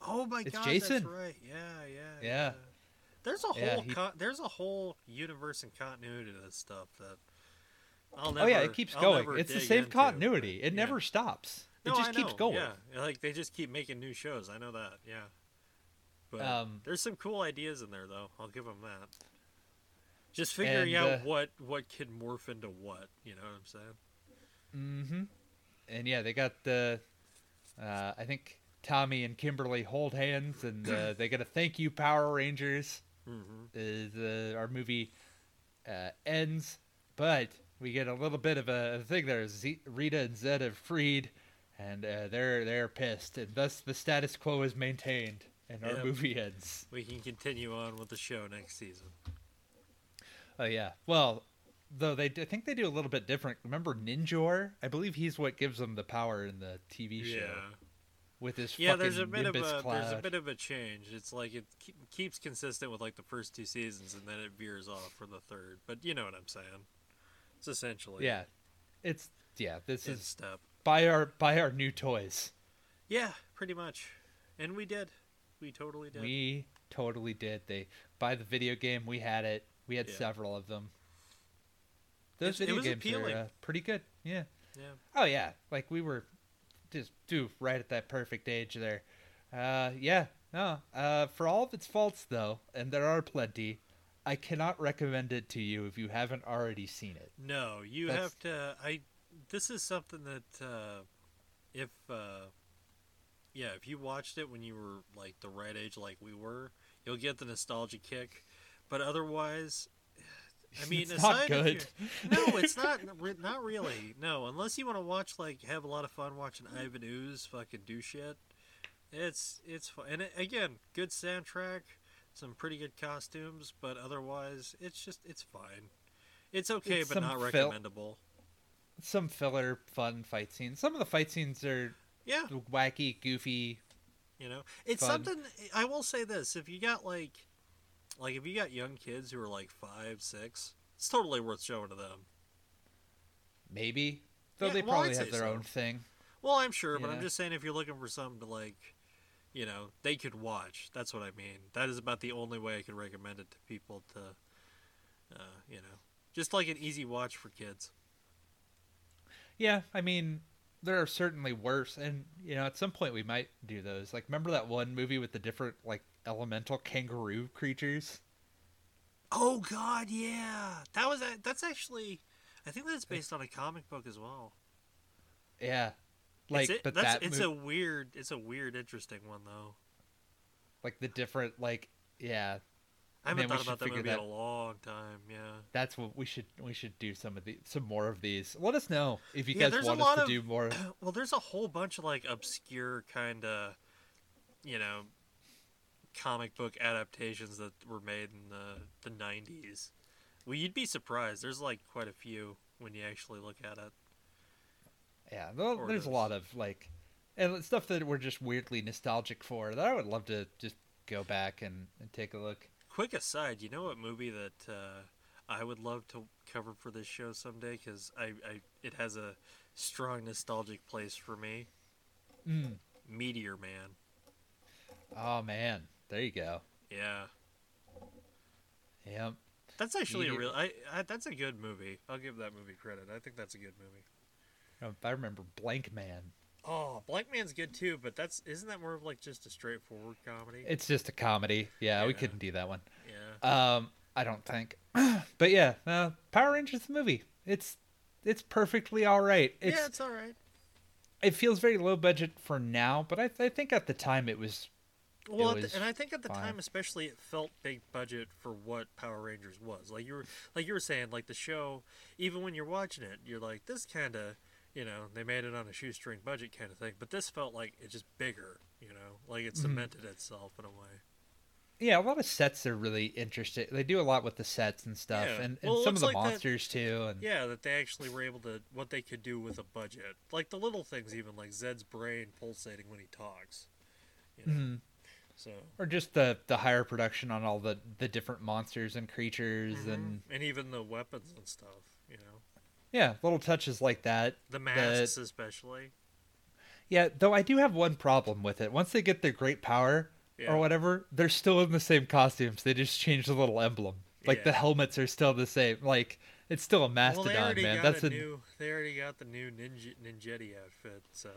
Oh my It's god, Jason. that's right. Yeah, yeah, Yeah. There's a Yeah, whole he- con- there's a whole universe and continuity to this stuff that I'll oh yeah, it keeps I'll going. It's the same into, continuity. but It yeah. never stops. It No, just I keeps know, going. Yeah, like they just keep making new shows. I know that. Yeah, but Um, there's some cool ideas in there, though. I'll give them that. Just figuring And, out uh, what what can morph into what. You know what I'm saying? Mm-hmm. And yeah, they got the. Uh, I think Tommy and Kimberly hold hands, and uh, they get a thank you, Power Rangers. Mm-hmm. Is uh, our movie uh, ends, but we get a little bit of a, a thing there. Z- Rita and Zedd have freed, and uh, they're they're pissed, and thus the status quo is maintained, and our movie ends. We can continue on with the show next season. Oh yeah. Well, though they I think they do a little bit different. Remember Ninjor? I believe he's what gives them the power in the TV show Yeah. With his Yeah, there's a bit of a cloud. there's a bit of a change. It's like it keep, keeps consistent with like the first two seasons, and then it veers off for the third. But you know what I'm saying? It's essentially yeah, it's yeah. This is step. buy our buy our new toys. Yeah, pretty much. And we did. We totally did. We totally did. They buy the video game. We had it. We had Yeah. several of them. Those It's- it video games appealing. are uh, pretty good. Yeah. yeah. Oh yeah, like we were just do right at that perfect age there. Uh, yeah, no. Uh, for all of its faults though, and there are plenty, I cannot recommend it to you if you haven't already seen it. No, you That's- have to. I. This is something that uh, if uh, yeah, if you watched it when you were like the right age, like we were, you'll get the nostalgia kick. But otherwise, I mean, It's not good. No, it's not. Not really. No, unless you want to watch like have a lot of fun watching Ivan Ooze fucking do shit. It's it's fun, and it, again, good soundtrack, some pretty good costumes, but otherwise, it's just it's fine. It's okay, It's but not recommendable. Some filler, fun fight scenes. Some of the fight scenes are Yeah, wacky, goofy. you know, it's Fun. something. I will say this: if you got like, like if you got young kids who are like five, six, it's totally worth showing to them. Maybe, though Yeah, they well, probably have their so. own thing. Well, I'm sure, but I'm just saying if you're looking for something to like, you know, they could watch. That's what I mean. That is about the only way I could recommend it to people to, uh, you know, just like an easy watch for kids. Yeah, I mean, there are certainly worse, and you know, at some point we might do those. Like, remember that one movie with the different like elemental kangaroo creatures? Oh God, yeah, that was a, that's actually, I think that's based on a comic book as well. Yeah, like, it's, it- but that's that it's mo- a weird, it's a weird, interesting one though. like the different like yeah. I haven't Man, thought about that movie that- in a long time. Yeah. That's what we should we should do some of the some more of these. Let us know if you Yeah, guys want us to of- do more. Well, there's a whole bunch of like obscure kind of, you know, comic book adaptations that were made in the the '90s. Well, you'd be surprised. There's like quite a few when you actually look at it. Yeah, well, there's a lot of like and stuff that we're just weirdly nostalgic for that I would love to just go back and, and take a look. Quick aside, you know what movie that uh, I would love to cover for this show someday because I, I it has a strong nostalgic place for me. Mm. Meteor Man. Oh man, there you go. Yeah, Yep. that's actually a real. I, I that's a good movie. I'll give that movie credit. I think that's a good movie. Um, I remember Blank Man. Oh, Blank Man's good too, but that's isn't that more of like just a straightforward comedy? It's just a comedy. Yeah, we couldn't do that one. yeah. Um, I don't think. but yeah, uh, Power Rangers the movie. It's it's perfectly all right. It's yeah, it's all right. it feels very low budget for now, but I, I think at the time it was Well, at was the- and I think at the fine. time, especially, it felt big budget for what Power Rangers was. Like you were, like you were saying, like the show. Even when you're watching it, you're like, this kind of, you know, they made it on a shoestring budget kind of thing. But this felt like it's just bigger. You know, like it Mhm. cemented itself in a way. yeah a lot of sets are really interesting. They do a lot with the sets and stuff, Yeah. and, and Well, some of the like that- monsters too. And Yeah, that they actually were able to what they could do with a budget, like the little things, even like Zedd's brain pulsating when he talks. You know, Mhm. so. or just the the higher production on all the the different monsters and creatures Mhm. and and even the weapons and stuff, yeah, little touches like that. the masks especially. Yeah, though I do have one problem with it. Once they get their great power Yeah. or whatever, they're still in the same costumes. They just change the little emblem. Like the helmets are still the same. Like it's still a Well, mastodon, they man. That's a a new. They already got the new ninja ninjetti outfit. So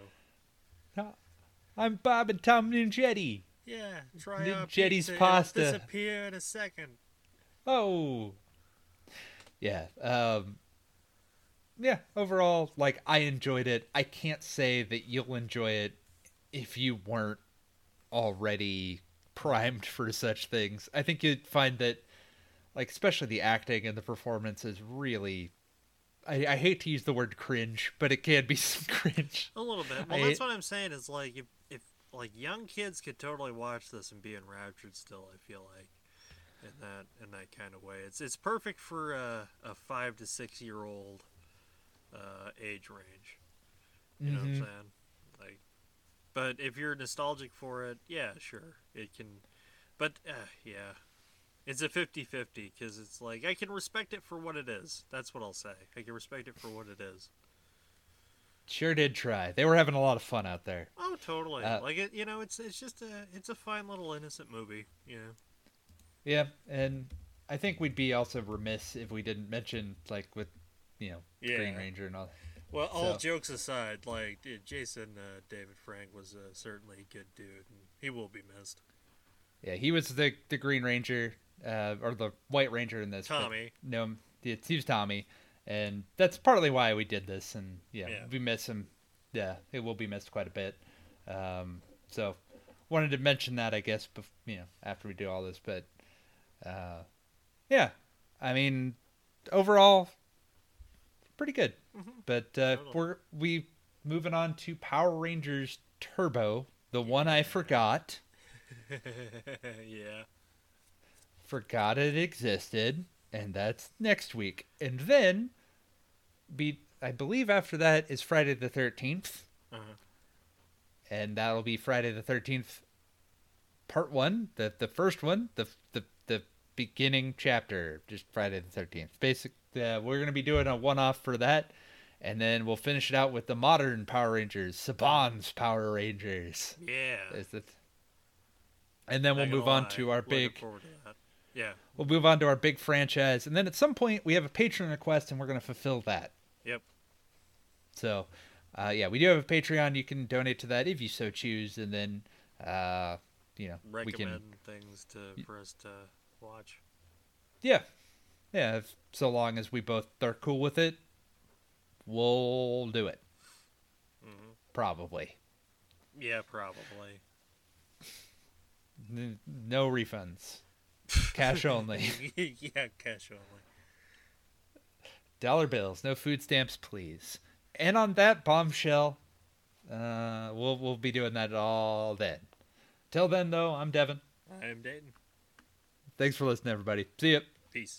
I'm Bob and Tom Ninjetti. yeah, try out Ninjetti's pizza, it'll pasta. Disappear in a second. Oh. Yeah. Um Yeah, overall like I enjoyed it. I can't say that you'll enjoy it if you weren't already primed for such things. I think you'd find that like especially the acting and the performance is really I, I hate to use the word cringe, but it can be some cringe. A little bit. Well, I- that's what I'm saying. Is like if if like young kids could totally watch this and be enraptured. Still, I feel like in that in that kind of way, it's it's perfect for a, a five to six year old uh, age range. You know what I'm Mhm. saying? Like, but if you're nostalgic for it, yeah, sure, it can. But uh, yeah, it's a 50-50 because it's like I can respect it for what it is. That's what I'll say. I can respect it for what it is. Sure did try. They were having a lot of fun out there. Oh, totally. Uh, like it, you know, it's it's just a it's a fine little innocent movie. You know. Yeah, and I think we'd be also remiss if we didn't mention like with you know Green Ranger and all. Well, all jokes aside, like Jason uh, David Frank was uh, certainly a good dude, and he will be missed. Yeah, he was the the Green Ranger uh, or the White Ranger in this. Tommy. No, it's he was Tommy, and that's partly why we did this. And yeah, Yeah. we miss him. Yeah, it will be missed quite a bit. Um, so wanted to mention that, I guess, bef- you know, after we do all this. But uh, yeah, I mean, overall, pretty good. Mhm. But uh, we're we moving on to Power Rangers Turbo, the one I forgot. yeah. forgot it existed, and that's next week. And then, be I believe after that is Friday the Thirteenth, Uh-huh. and that'll be Friday the Thirteenth, part one, the the first one, the the the beginning chapter, just Friday the Thirteenth. Basic, uh, we're gonna be doing a one off for that. And then we'll finish it out with the modern Power Rangers, Saban's Power Rangers. Yeah. Is it? And then we'll Not move on lie, to our looking big to. Yeah. We'll move on to our big franchise, and then at some point we have a patron request, and we're going to fulfill that. Yep. So, uh, yeah, we do have a Patreon. You can donate to that if you so choose, and then, uh, you know, we Recommend can, things to for us to watch. yeah, yeah. If, so long as we both are cool with it, we'll do it. hmm Probably. Yeah, probably. N- no refunds, cash only. yeah, cash only. Dollar bills, no food stamps, please. And on that bombshell, uh, we'll we'll be doing that all then. Till then, though, I'm Devin. I am Dayton. Thanks for listening, everybody. See ya. Peace.